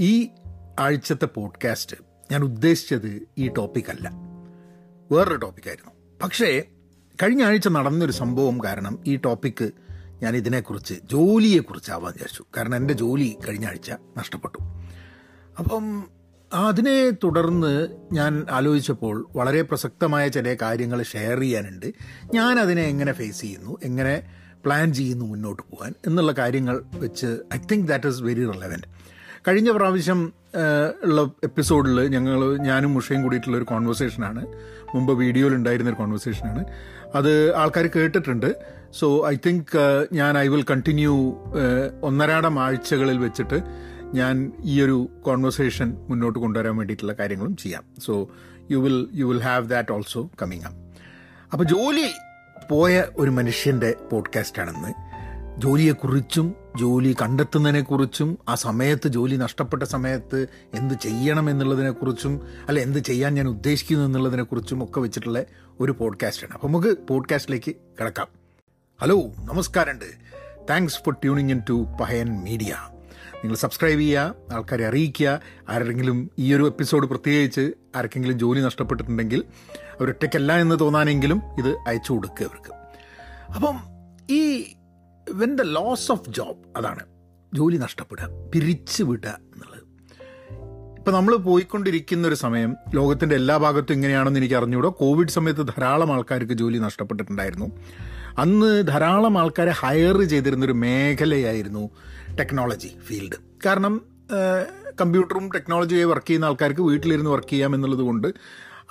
ഈ ആഴ്ചത്തെ പോഡ്കാസ്റ്റ് ഞാൻ ഉദ്ദേശിച്ചത് ഈ ടോപ്പിക്കല്ല. വേറൊരു ടോപ്പിക്കായിരുന്നു. പക്ഷേ കഴിഞ്ഞ ആഴ്ച നടന്നൊരു സംഭവം കാരണം ഈ ടോപ്പിക്ക് ഞാൻ ഇതിനെക്കുറിച്ച് ജോലിയെക്കുറിച്ചാവാൻ വിചാരിച്ചു. കാരണം എന്റെ ജോലി കഴിഞ്ഞ ആഴ്ച നഷ്ടപ്പെട്ടു. അപ്പം അതിനെ തുടർന്ന് ഞാൻ ആലോചിച്ചപ്പോൾ വളരെ പ്രസക്തമായ ചില കാര്യങ്ങൾ ഷെയർ ചെയ്യാനുണ്ട്. ഞാൻ അതിനെ എങ്ങനെ ഫേസ് ചെയ്യുന്നു എങ്ങനെ പ്ലാൻ ചെയ്യുന്നു മുന്നോട്ട് പോകാൻ എന്നുള്ള കാര്യങ്ങൾ വെച്ച് I think that is very relevant കഴിഞ്ഞ പ്രാവശ്യം ഉള്ള എപ്പിസോഡിൽ ഞങ്ങൾ ഞാനും മുഷയും കൂടിയിട്ടുള്ള ഒരു കോൺവെർസേഷനാണ് മുമ്പ് വീഡിയോയിൽ ഉണ്ടായിരുന്ന ഒരു കോൺവെർസേഷനാണ് അത് ആൾക്കാർ കേട്ടിട്ടുണ്ട്. സോ ഐ തിങ്ക് ഞാൻ ഐ വിൽ കണ്ടിന്യൂ ഒന്നരാടം ആഴ്ചകളിൽ വെച്ചിട്ട് ഞാൻ ഈ ഒരു കോൺവെർസേഷൻ മുന്നോട്ട് കൊണ്ടുവരാൻ വേണ്ടിയിട്ടുള്ള കാര്യങ്ങളും ചെയ്യാം. So you will you will have that also coming up അപ്പോൾ ജോലി പോയ ഒരു മനുഷ്യന്റെ പോഡ്കാസ്റ്റാണെന്ന് ജോലിയെക്കുറിച്ചും ജോലി കണ്ടെത്തുന്നതിനെക്കുറിച്ചും ആ സമയത്ത് ജോലി നഷ്ടപ്പെട്ട സമയത്ത് എന്ത് ചെയ്യണം എന്നുള്ളതിനെക്കുറിച്ചും അല്ല എന്ത് ചെയ്യാൻ ഞാൻ ഉദ്ദേശിക്കുന്നു എന്നുള്ളതിനെക്കുറിച്ചും ഒക്കെ വെച്ചിട്ടുള്ള ഒരു പോഡ്കാസ്റ്റാണ്. അപ്പോൾ നമുക്ക് പോഡ്കാസ്റ്റിലേക്ക് കിടക്കാം. ഹലോ നമസ്കാരമുണ്ട്. Thanks for tuning in to Pahayan media നിങ്ങൾ സബ്സ്ക്രൈബ് ചെയ്യുക ആൾക്കാരെ അറിയിക്കുക. ആരെങ്കിലും ഈ ഒരു എപ്പിസോഡ് പ്രത്യേകിച്ച് ആർക്കെങ്കിലും ജോലി നഷ്ടപ്പെട്ടിട്ടുണ്ടെങ്കിൽ അവരൊറ്റയ്ക്കല്ല എന്ന് തോന്നാനെങ്കിലും ഇത് അയച്ചു കൊടുക്കുക അവർക്ക്. അപ്പം ഈ when the loss of job അതാണ് ജോലി നഷ്ടപ്പെടുക പിരിച്ചു വിടുക എന്നുള്ളത്. ഇപ്പം നമ്മൾ പോയിക്കൊണ്ടിരിക്കുന്ന ഒരു സമയം ലോകത്തിന്റെ എല്ലാ ഭാഗത്തും ഇങ്ങനെയാണെന്ന് എനിക്ക് അറിഞ്ഞുകൂടോ കോവിഡ് സമയത്ത് ധാരാളം ആൾക്കാർക്ക് ജോലി നഷ്ടപ്പെട്ടിട്ടുണ്ടായിരുന്നു. അന്ന് ധാരാളം ആൾക്കാരെ ഹയർ ചെയ്തിരുന്നൊരു മേഖലയായിരുന്നു ടെക്നോളജി ഫീൽഡ് കാരണം കമ്പ്യൂട്ടറും ടെക്നോളജിയായി വർക്ക് ചെയ്യുന്ന ആൾക്കാർക്ക് വീട്ടിലിരുന്ന് വർക്ക് ചെയ്യാം എന്നുള്ളത് കൊണ്ട്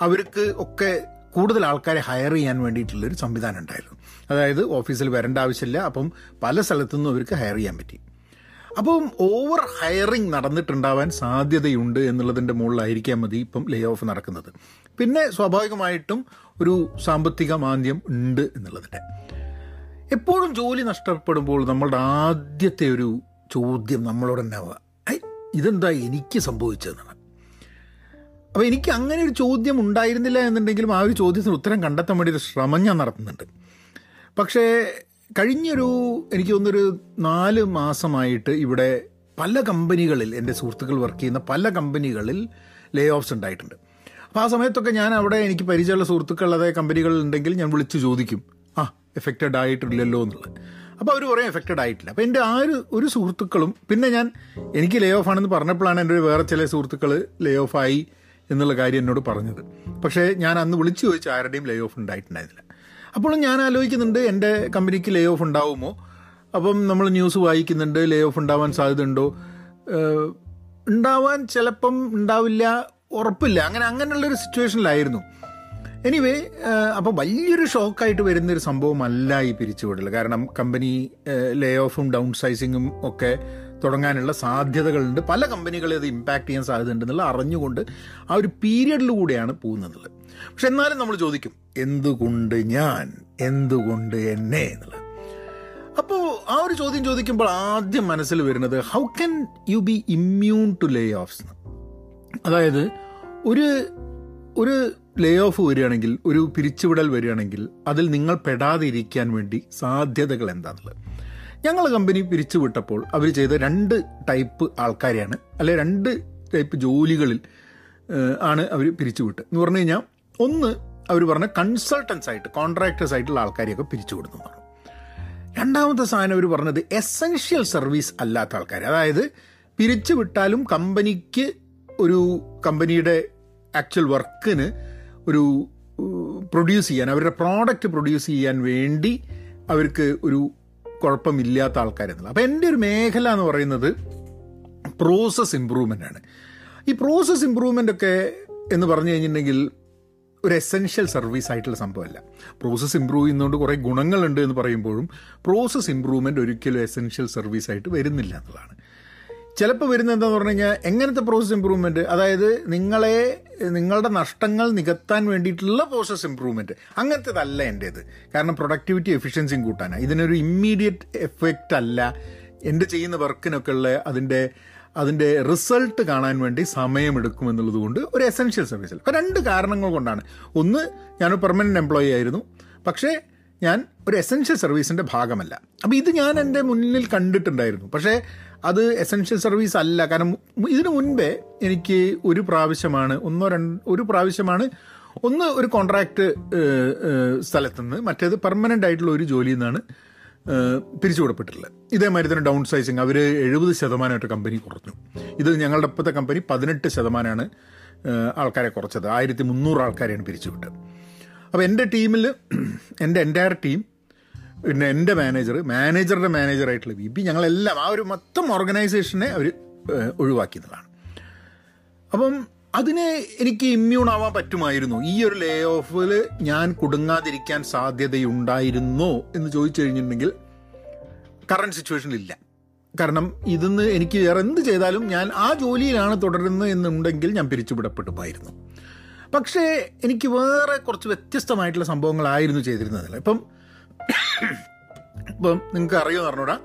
അവർക്ക് ഒക്കെ കൂടുതൽ ആൾക്കാരെ ഹയർ ചെയ്യാൻ വേണ്ടിയിട്ടുള്ളൊരു സംവിധാനം ഉണ്ടായിരുന്നു. അതായത് ഓഫീസിൽ വരേണ്ട ആവശ്യമില്ല. അപ്പം പല സ്ഥലത്തു നിന്നും അവർക്ക് ഹയർ ചെയ്യാൻ പറ്റി. അപ്പം ഓവർ ഹയറിംഗ് നടന്നിട്ടുണ്ടാവാൻ സാധ്യതയുണ്ട് എന്നുള്ളതിന്റെ മുകളിലായിരിക്കാം മതി ഇപ്പം ലേ ഓഫ് നടക്കുന്നത്. പിന്നെ സ്വാഭാവികമായിട്ടും ഒരു സാമ്പത്തിക മാന്ദ്യം ഉണ്ട് എന്നുള്ളതിന്റെ എപ്പോഴും ജോലി നഷ്ടപ്പെടുമ്പോൾ നമ്മളുടെ ആദ്യത്തെ ഒരു ചോദ്യം നമ്മളോട് തന്നെ ഇതെന്താ എനിക്ക് സംഭവിച്ചതെന്നാണ്. അപ്പോൾ എനിക്ക് അങ്ങനെ ഒരു ചോദ്യം ഉണ്ടായിരുന്നില്ല എന്നുണ്ടെങ്കിലും ആ ഒരു ചോദ്യത്തിന് ഉത്തരം കണ്ടെത്താൻ വേണ്ടി ഒരു ശ്രമം ഞാൻ നടത്തുന്നുണ്ട്. പക്ഷേ കഴിഞ്ഞൊരു എനിക്ക് തോന്നുന്നൊരു നാല് മാസമായിട്ട് ഇവിടെ പല കമ്പനികളിൽ എന്റെ സുഹൃത്തുക്കൾ വർക്ക് ചെയ്യുന്ന പല കമ്പനികളിൽ ലേ ഓഫ്സ് ഉണ്ടായിട്ടുണ്ട്. അപ്പോൾ ആ സമയത്തൊക്കെ ഞാൻ അവിടെ എനിക്ക് പരിചയമുള്ള സുഹൃത്തുക്കൾ അതേ കമ്പനികളുണ്ടെങ്കിൽ ഞാൻ വിളിച്ച് ചോദിക്കും. ആ എഫക്റ്റഡ് ആയിട്ടില്ലല്ലോ എന്നുള്ളത്. അപ്പോൾ അവർ പറയും എഫക്റ്റഡ് ആയിട്ടില്ല. അപ്പോൾ എന്റെ ആ ഒരു ഒരു സുഹൃത്തുക്കളും പിന്നെ ഞാൻ എനിക്ക് ലേ ഓഫ് ആണെന്ന് പറഞ്ഞപ്പോഴാണ് എന്റെ ഒരു വേറെ ചില സുഹൃത്തുക്കൾ ലേ ഓഫ് ആയി എന്നുള്ള കാര്യം എന്നോട് പറഞ്ഞത്. പക്ഷേ ഞാൻ അന്ന് വിളിച്ചു ചോദിച്ചു ആരുടെയും ലേ ഓഫ് ഉണ്ടായിട്ടുണ്ടായിരുന്നില്ല. അപ്പോഴും ഞാൻ ആലോചിക്കുന്നുണ്ട് എന്റെ കമ്പനിക്ക് ലേ ഓഫ് ഉണ്ടാവുമോ? അപ്പം നമ്മൾ ന്യൂസ് വായിക്കുന്നുണ്ട് ലേ ഓഫ് ഉണ്ടാവാൻ സാധ്യതയുണ്ടോ? ഉണ്ടാവാൻ ചിലപ്പം ഉണ്ടാവില്ല ഉറപ്പില്ല. അങ്ങനെ അങ്ങനെയുള്ളൊരു സിറ്റുവേഷനിലായിരുന്നു എനിവേ അപ്പോൾ വലിയൊരു ഷോക്കായിട്ട് വരുന്നൊരു സംഭവമല്ല ഈ പിരിച്ചുവിടൽ. കാരണം കമ്പനി ലേ ഓഫും ഡൗൺ സൈസിങ്ങും ഒക്കെ തുടങ്ങാനുള്ള സാധ്യതകളുണ്ട്. പല കമ്പനികളെ അത് ഇമ്പാക്ട് ചെയ്യാൻ സാധ്യതയുണ്ടെന്നുള്ള അറിഞ്ഞുകൊണ്ട് ആ ഒരു പീരിയഡിലൂടെയാണ് പോകുന്നത്. പക്ഷെ എന്നാലും നമ്മൾ ചോദിക്കും എന്തുകൊണ്ട് ഞാൻ? എന്തുകൊണ്ട് എന്നെ? എന്നുള്ളത്. അപ്പോൾ ആ ഒരു ചോദ്യം ചോദിക്കുമ്പോൾ ആദ്യം മനസ്സിൽ വരുന്നത് how can you be immune to layoffs അതായത് ഒരു ഒരു ലേ ഓഫ് വരികയാണെങ്കിൽ ഒരു പിരിച്ചുവിടൽ വരികയാണെങ്കിൽ അതിൽ നിങ്ങൾ പെടാതിരിക്കാൻ വേണ്ടി സാധ്യതകൾ എന്താണെന്നുള്ളത് ഞങ്ങൾ കമ്പനി പിരിച്ചുവിട്ടപ്പോൾ അവർ ചെയ്ത രണ്ട് ടൈപ്പ് ആൾക്കാരെയാണ് അല്ലെ രണ്ട് ടൈപ്പ് ജോലികളിൽ ആണ് അവർ പിരിച്ചുവിട്ട് എന്ന് പറഞ്ഞു കഴിഞ്ഞാൽ ഒന്ന് അവർ പറഞ്ഞ കൺസൾട്ടൻസ് ആയിട്ട് കോൺട്രാക്ടേഴ്സ് ആയിട്ടുള്ള ആൾക്കാരെയൊക്കെ പിരിച്ചു കൊടുത്തു പറഞ്ഞു രണ്ടാമത്തെ സാധനം അവർ പറഞ്ഞത് എസൻഷ്യൽ സർവീസ് അല്ലാത്ത ആൾക്കാർ അതായത് പിരിച്ചു വിട്ടാലും കമ്പനിക്ക് ഒരു കമ്പനിയുടെ ആക്ച്വൽ വർക്കിന് ഒരു പ്രൊഡ്യൂസ് ചെയ്യാൻ അവരുടെ പ്രോഡക്റ്റ് പ്രൊഡ്യൂസ് ചെയ്യാൻ വേണ്ടി അവർക്ക് ഒരു കുഴപ്പമില്ലാത്ത ആൾക്കാരെന്നുള്ളത് അപ്പോൾ എന്റെ ഒരു മേഖല എന്ന് പറയുന്നത് പ്രോസസ് ഇമ്പ്രൂവ്മെന്റ് ആണ്. ഈ പ്രോസസ് ഇമ്പ്രൂവ്മെന്റ് ഒക്കെ എന്ന് പറഞ്ഞു കഴിഞ്ഞിട്ടുണ്ടെങ്കിൽ ഒരു എസെൻഷ്യൽ സർവീസ് ആയിട്ടുള്ള സംഭവമല്ല. പ്രോസസ്സ് ഇമ്പ്രൂവ് ചെയ്യുന്നതുകൊണ്ട് കുറേ ഗുണങ്ങളുണ്ട് എന്ന് പറയുമ്പോഴും പ്രോസസ്സ് ഇമ്പ്രൂവ്മെന്റ് ഒരിക്കലും എസെൻഷ്യൽ സർവീസ് ആയിട്ട് വരുന്നില്ല എന്നുള്ളതാണ് ചിലപ്പോൾ വരുന്നത് എന്താന്ന് പറഞ്ഞു കഴിഞ്ഞാൽ എങ്ങനത്തെ പ്രോസസ് ഇമ്പ്രൂവ്മെന്റ് അതായത് നിങ്ങളെ നിങ്ങളുടെ നഷ്ടങ്ങൾ നികത്താൻ വേണ്ടിയിട്ടുള്ള പ്രോസസ് ഇമ്പ്രൂവ്മെന്റ് അങ്ങനത്തേതല്ല എന്റേത് കാരണം പ്രൊഡക്ടിവിറ്റി എഫിഷ്യൻസിയും കൂട്ടാനാണ് ഇതിനൊരു ഇമ്മീഡിയറ്റ് എഫക്റ്റ് അല്ല. എന്റെ ചെയ്യുന്ന വർക്കിനൊക്കെ ഉള്ള അതിന്റെ അതിന്റെ റിസൾട്ട് കാണാൻ വേണ്ടി സമയമെടുക്കും എന്നുള്ളത് കൊണ്ട് ഒരു എസെൻഷ്യൽ സർവീസിൽ അപ്പോൾ രണ്ട് കാരണങ്ങൾ കൊണ്ടാണ്. ഒന്ന് ഞാനൊരു പെർമനന്റ് എംപ്ലോയി ആയിരുന്നു. പക്ഷേ ഞാൻ ഒരു എസെൻഷ്യൽ സർവീസിന്റെ ഭാഗമല്ല. അപ്പോൾ ഇത് ഞാൻ എന്റെ മുന്നിൽ കണ്ടിട്ടുണ്ടായിരുന്നു. പക്ഷേ അത് എസെൻഷ്യൽ സർവീസ് അല്ല. കാരണം ഇതിനു മുൻപേ എനിക്ക് ഒരു പ്രാവശ്യമാണ് ഒന്നോ രണ്ട് ഒരു പ്രാവശ്യമാണ് ഒന്ന് ഒരു കോൺട്രാക്ട് സ്ഥലത്തുനിന്ന് മറ്റേത് പെർമനന്റ് ആയിട്ടുള്ള ഒരു ജോലിയിൽ നിന്നാണ് പിരിച്ചുവിടപ്പെട്ടിട്ടുള്ളത് ഇതേമാതിരി തന്നെ ഡൗൺ സൈസിങ് അവർ എഴുപത് ശതമാനമായിട്ട് കമ്പനി കുറഞ്ഞു. ഇത് ഞങ്ങളുടെ ഇപ്പോഴത്തെ കമ്പനി പതിനെട്ട് ശതമാനമാണ് ആൾക്കാരെ കുറച്ചത്. ആയിരത്തി മുന്നൂറ് ആൾക്കാരെയാണ് പിരിച്ചുവിട്ടത്. അപ്പോൾ എന്റെ ടീമിൽ എന്റെ എന്റയർ ടീം പിന്നെ എന്റെ മാനേജർ മാനേജറുടെ മാനേജറായിട്ടുള്ള വി പി ഞങ്ങളെല്ലാം ആ ഒരു മൊത്തം ഓർഗനൈസേഷനെ അവർ ഒഴിവാക്കിയതാണ്. അപ്പം അതിനെ എനിക്ക് ഇമ്മ്യൂൺ ആവാൻ പറ്റുമായിരുന്നു. ഈ ഒരു ലേ ഓഫിൽ ഞാൻ കുടുങ്ങാതിരിക്കാൻ സാധ്യതയുണ്ടായിരുന്നോ എന്ന് ചോദിച്ചു കഴിഞ്ഞിട്ടുണ്ടെങ്കിൽ കറണ്ട് സിറ്റുവേഷനിലില്ല കാരണം ഇതിന്ന് എനിക്ക് വേറെ എന്ത് ചെയ്താലും ഞാൻ ആ ജോലിയിലാണ് തുടരുന്നത് എന്നുണ്ടെങ്കിൽ ഞാൻ പിരിച്ചുവിടപ്പെടുമായിരുന്നു. പക്ഷേ എനിക്ക് വേറെ കുറച്ച് വ്യത്യസ്തമായിട്ടുള്ള സംഭവങ്ങളായിരുന്നു ചെയ്തിരുന്നത്. ഇപ്പം ഇപ്പം നിങ്ങൾക്ക് അറിയുമെന്ന് പറഞ്ഞൂടാ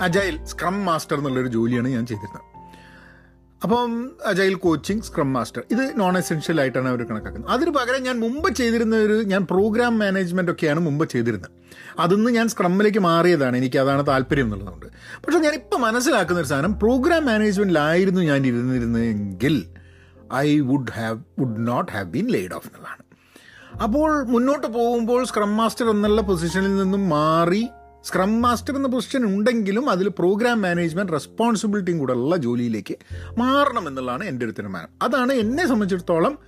അജൈൽ സ്ക്രം മാസ്റ്റർ എന്നുള്ളൊരു ജോലിയാണ് ഞാൻ ചെയ്തിരുന്നത്. അപ്പം അജൈൽ കോച്ചിങ് സ്ക്രം മാസ്റ്റർ. ഇത് നോൺ എസെൻഷ്യൽ ആയിട്ടാണ് അവർ കണക്കാക്കുന്നത്. അതിന് പകരം ഞാൻ മുമ്പ് ചെയ്തിരുന്ന ഒരു ഞാൻ പ്രോഗ്രാം മാനേജ്മെന്റ് ഒക്കെയാണ് മുമ്പ് ചെയ്തിരുന്നത്. അതിന്ന് ഞാൻ സ്ക്രമ്മിലേക്ക് മാറിയതാണ്. എനിക്ക് അതാണ് താല്പര്യം എന്നുള്ളതുകൊണ്ട്. പക്ഷേ ഞാൻ ഇപ്പോൾ മനസ്സിലാക്കുന്ന ഒരു സാധനം പ്രോഗ്രാം മാനേജ്മെന്റിലായിരുന്നു ഞാൻ ഇരുന്നിരുന്നെങ്കിൽ I would have would not have been laid off എന്നുള്ളതാണ് അപ്പോൾ മുന്നോട്ട് പോകുമ്പോൾ സ്ക്രം മാസ്റ്റർ എന്നുള്ള പൊസിഷനിൽ നിന്നും മാറി സ്ക്രം മാസ്റ്റർ എന്ന പൊസിഷൻ ഉണ്ടെങ്കിലും അതിൽ പ്രോഗ്രാം മാനേജ്മെന്റ് റെസ്പോൺസിബിലിറ്റിയും കൂടെ ഉള്ള ജോലിയിലേക്ക് മാറണം എന്നുള്ളതാണ് എന്റെ ഒരു തീരുമാനം. അതാണ് എന്നെ സംബന്ധിച്ചിടത്തോളം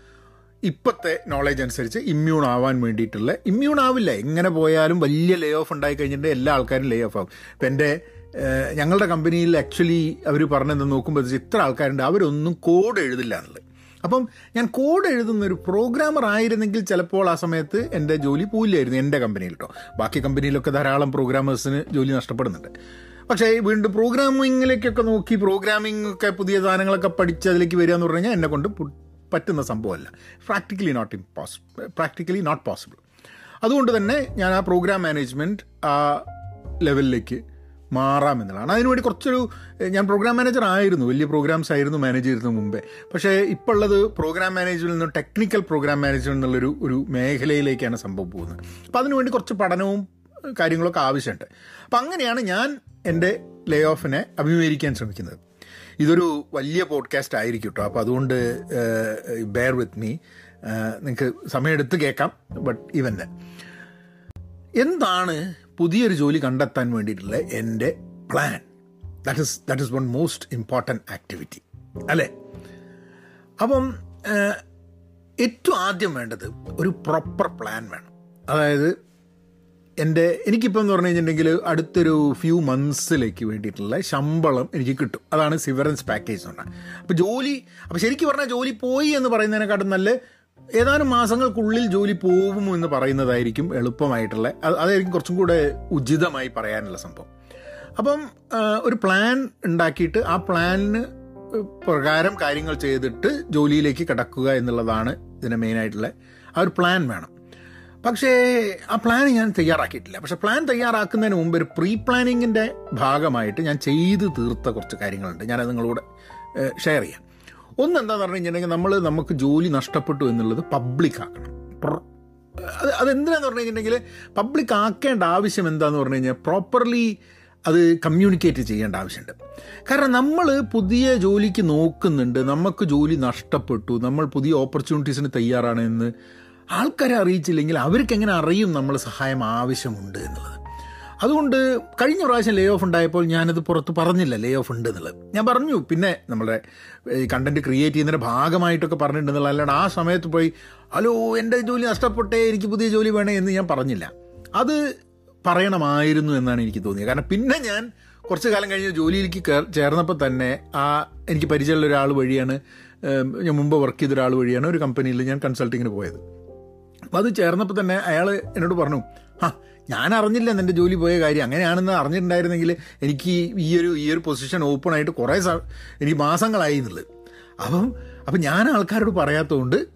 ഇപ്പോഴത്തെ നോളേജ് അനുസരിച്ച് ഇമ്മ്യൂൺ ആവാൻ വേണ്ടിയിട്ടുള്ള ഇമ്മ്യൂൺ ആവില്ല. എങ്ങനെ പോയാലും വലിയ ലേ ഓഫ് ഉണ്ടായി കഴിഞ്ഞിട്ട് എല്ലാ ആൾക്കാരും ലേ ഓഫ് ആവും. ഇപ്പം എന്റെ ഞങ്ങളുടെ കമ്പനിയിൽ ആക്ച്വലി അവർ പറഞ്ഞെന്ന് നോക്കുമ്പോൾ ഇത്ര ആൾക്കാരുണ്ട്. അവരൊന്നും കോഡ് എഴുതില്ല എന്നുള്ളത്. അപ്പം ഞാൻ കോഡ് എഴുതുന്ന ഒരു പ്രോഗ്രാമർ ആയിരുന്നെങ്കിൽ ചിലപ്പോൾ ആ സമയത്ത് എന്റെ ജോലി പോയില്ലായിരുന്നു എന്റെ കമ്പനിയിൽ കേട്ടോ ബാക്കി കമ്പനിയിലൊക്കെ ധാരാളം പ്രോഗ്രാമേഴ്സിന് ജോലി നഷ്ടപ്പെടുന്നുണ്ട്. പക്ഷേ വീണ്ടും പ്രോഗ്രാമിങ്ങിലേക്കൊക്കെ നോക്കി പ്രോഗ്രാമിംഗ് ഒക്കെ പുതിയ സാധനങ്ങളൊക്കെ പഠിച്ച് അതിലേക്ക് വരിക എന്ന് പറഞ്ഞു കഴിഞ്ഞാൽ എന്നെ കൊണ്ട് പറ്റുന്ന സംഭവമല്ല. Practically not impossible practically not possible അതുകൊണ്ട് തന്നെ ഞാൻ ആ പ്രോഗ്രാം മാനേജ്മെന്റ് ആ ലെവലിലേക്ക് മാറാം എന്നുള്ളതാണ്. അതിനുവേണ്ടി കുറച്ചൊരു ഞാൻ പ്രോഗ്രാം മാനേജർ ആയിരുന്നു. വലിയ പ്രോഗ്രാംസ് ആയിരുന്നു മാനേജ് ചെയ്തിരുന്ന മുമ്പേ. പക്ഷേ ഇപ്പോൾ ഉള്ളത് പ്രോഗ്രാം മാനേജ്മെന്റിൽ നിന്ന് ടെക്നിക്കൽ പ്രോഗ്രാം മാനേജർ എന്നുള്ളൊരു ഒരു മേഖലയിലേക്കാണ് സംഭവം പോകുന്നത്. അപ്പോൾ അതിനുവേണ്ടി കുറച്ച് പഠനവും കാര്യങ്ങളൊക്കെ ആവശ്യമുണ്ട്. അപ്പം അങ്ങനെയാണ് ഞാൻ എന്റെ ലേ ഓഫിനെ അഭിമുഖീകരിക്കാൻ ശ്രമിക്കുന്നത്. ഇതൊരു വലിയ പോഡ്കാസ്റ്റ് ആയിരിക്കും കേട്ടോ. അപ്പോൾ അതുകൊണ്ട് ബെയർ വിത്ത് മീ നിങ്ങൾക്ക് സമയമെടുത്ത് കേൾക്കാം. ബട്ട് ഇവന്റെ എന്താണ് പുതിയൊരു ജോലി കണ്ടെത്താൻ വേണ്ടിയിട്ടുള്ള എന്റെ plan that is that is one most important activity അല്ലേ? അപ്പം ഏറ്റവും ആദ്യം വേണ്ടത് ഒരു പ്രോപ്പർ പ്ലാൻ വേണം. അതായത് എന്റെ എനിക്കിപ്പോൾ എന്ന് പറഞ്ഞു കഴിഞ്ഞിട്ടുണ്ടെങ്കിൽ അടുത്തൊരു ഫ്യൂ മന്ത്സിലേക്ക് വേണ്ടിയിട്ടുള്ള ശമ്പളം എനിക്ക് കിട്ടും. അതാണ് സിവറൻസ് പാക്കേജ് എന്ന് പറഞ്ഞാൽ. അപ്പോൾ ജോലി അപ്പോൾ ശരിക്കും പറഞ്ഞാൽ ജോലി പോയി എന്ന് പറയുന്നതിനെക്കാട്ടും നല്ല ഏതാനും മാസങ്ങൾക്കുള്ളിൽ ജോലി പോകുമോ എന്ന് പറയുന്നതായിരിക്കും എളുപ്പമായിട്ടുള്ള അതായിരിക്കും കുറച്ചും കൂടെ ഉചിതമായി പറയാനുള്ള സംഭവം. അപ്പം ഒരു പ്ലാൻ ഉണ്ടാക്കിയിട്ട് ആ പ്ലാനിന് പ്രകാരം കാര്യങ്ങൾ ചെയ്തിട്ട് ജോലിയിലേക്ക് കിടക്കുക എന്നുള്ളതാണ് ഇതിന് മെയിനായിട്ടുള്ള ആ ഒരു പ്ലാൻ വേണം. പക്ഷേ ആ പ്ലാൻ ഞാൻ തയ്യാറാക്കിയിട്ടില്ല. പക്ഷേ പ്ലാൻ തയ്യാറാക്കുന്നതിന് മുമ്പ് ഒരു പ്രീ പ്ലാനിങ്ങിന്റെ ഭാഗമായിട്ട് ഞാൻ ചെയ്ത് തീർത്ത കുറച്ച് കാര്യങ്ങളുണ്ട്. ഞാനത് നിങ്ങളോട് ഷെയർ ചെയ്യാം. ഒന്ന് എന്താന്ന് പറഞ്ഞു കഴിഞ്ഞിട്ടുണ്ടെങ്കിൽ നമ്മൾ നമുക്ക് ജോലി നഷ്ടപ്പെട്ടു എന്നുള്ളത് പബ്ലിക് ആക്കണം. അത് അതെന്തിനാന്ന് പറഞ്ഞു കഴിഞ്ഞിട്ടുണ്ടെങ്കിൽ പബ്ലിക് ആക്കേണ്ട ആവശ്യം എന്താന്ന് പറഞ്ഞു കഴിഞ്ഞാൽ പ്രോപ്പർലി അത് കമ്മ്യൂണിക്കേറ്റ് ചെയ്യേണ്ട ആവശ്യമുണ്ട്. കാരണം നമ്മൾ പുതിയ ജോലിക്ക് നോക്കുന്നുണ്ട് നമുക്ക് ജോലി നഷ്ടപ്പെട്ടു നമ്മൾ പുതിയ ഓപ്പർച്യൂണിറ്റീസിന് തയ്യാറാണ് എന്ന് ആൾക്കാരെ അറിയിച്ചില്ലെങ്കിൽ അവർക്ക് എങ്ങനെ അറിയും നമ്മൾ സഹായം ആവശ്യമുണ്ട് എന്നുള്ളത്? അതുകൊണ്ട് കഴിഞ്ഞ പ്രാവശ്യം ലേ ഓഫ് ഉണ്ടായപ്പോൾ ഞാനത് പുറത്ത് പറഞ്ഞില്ല ലേ ഓഫ് ഉണ്ട് എന്നുള്ളത് ഞാൻ പറഞ്ഞു പിന്നെ നമ്മുടെ കണ്ടന്റ് ക്രിയേറ്റ് ചെയ്യുന്നതിന്റെ ഭാഗമായിട്ടൊക്കെ പറഞ്ഞിട്ടുണ്ടെന്നുള്ള അല്ലാണ്ട് ആ സമയത്ത് പോയി ഹലോ എന്റെ ജോലി നഷ്ടപ്പെട്ടേ എനിക്ക് പുതിയ ജോലി വേണേ എന്ന് ഞാൻ പറഞ്ഞില്ല. അത് പറയണമായിരുന്നു എന്നാണ് എനിക്ക് തോന്നിയത്. കാരണം പിന്നെ ഞാൻ കുറച്ച് കാലം കഴിഞ്ഞ് ജോലിയിലേക്ക് ചേർന്നപ്പോൾ തന്നെ ആ എനിക്ക് പരിചയമുള്ള ഒരാൾ വഴിയാണ് ഞാൻ മുമ്പ് വർക്ക് ചെയ്ത ഒരാൾ വഴിയാണ് ഒരു കമ്പനിയിൽ ഞാൻ കൺസൾട്ടിങ്ങിന് പോയത്. അപ്പോൾ അത് ചേർന്നപ്പോൾ തന്നെ അയാൾ എന്നോട് പറഞ്ഞു ആ ഞാൻ അറിഞ്ഞില്ല എന്റെ ജോലി പോയ കാര്യം. അങ്ങനെയാണെന്ന് അറിഞ്ഞിട്ടുണ്ടായിരുന്നെങ്കിൽ എനിക്ക് ഈ ഒരു ഈ ഒരു പൊസിഷൻ ഓപ്പൺ ആയിട്ട് കുറേ എനിക്ക് മാസങ്ങളായി എന്നുള്ളത്. അപ്പം അപ്പം ഞാൻ ആൾക്കാരോട് പറയാത്തതുകൊണ്ട്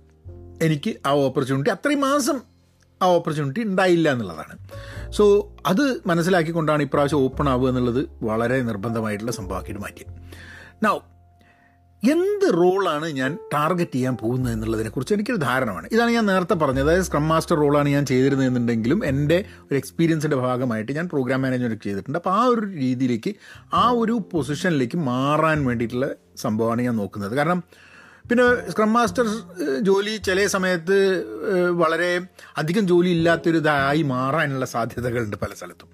എനിക്ക് ആ ഓപ്പർച്യൂണിറ്റി അത്രയും മാസം ആ ഓപ്പർച്യൂണിറ്റി ഉണ്ടായില്ല എന്നുള്ളതാണ്. സോ അത് മനസ്സിലാക്കിക്കൊണ്ടാണ് ഇപ്രാവശ്യം ഓപ്പൺ ആവുക എന്നുള്ളത് വളരെ നിർബന്ധമായിട്ടുള്ള സംഭവമാക്കിയിട്ട് മാറ്റിയത്. നൗ എന്ത് റോളാണ് ഞാൻ ടാർഗറ്റ് ചെയ്യാൻ പോകുന്നത് എന്നുള്ളതിനെ കുറിച്ച് എനിക്കൊരു ധാരണമാണ്. ഇതാണ് ഞാൻ നേരത്തെ പറഞ്ഞത്. അതായത് സ്ക്രം മാസ്റ്റർ റോളാണ് ഞാൻ ചെയ്തിരുന്നത് എന്നുണ്ടെങ്കിലും എന്റെ ഒരു എക്സ്പീരിയൻസിന്റെ ഭാഗമായിട്ട് ഞാൻ പ്രോഗ്രാം മാനേജ്മെന്റ് ചെയ്തിട്ടുണ്ട്. അപ്പോൾ ആ ഒരു രീതിയിലേക്ക് ആ ഒരു പൊസിഷനിലേക്ക് മാറാൻ വേണ്ടിയിട്ടുള്ള സംഭവമാണ് ഞാൻ നോക്കുന്നത്. കാരണം പിന്നെ സ്ക്രം മാസ്റ്റർ ജോലി ചില സമയത്ത് വളരെ അധികം ജോലി ഇല്ലാത്തൊരു ഇതായി മാറാനുള്ള സാധ്യതകളുണ്ട് പല സ്ഥലത്തും.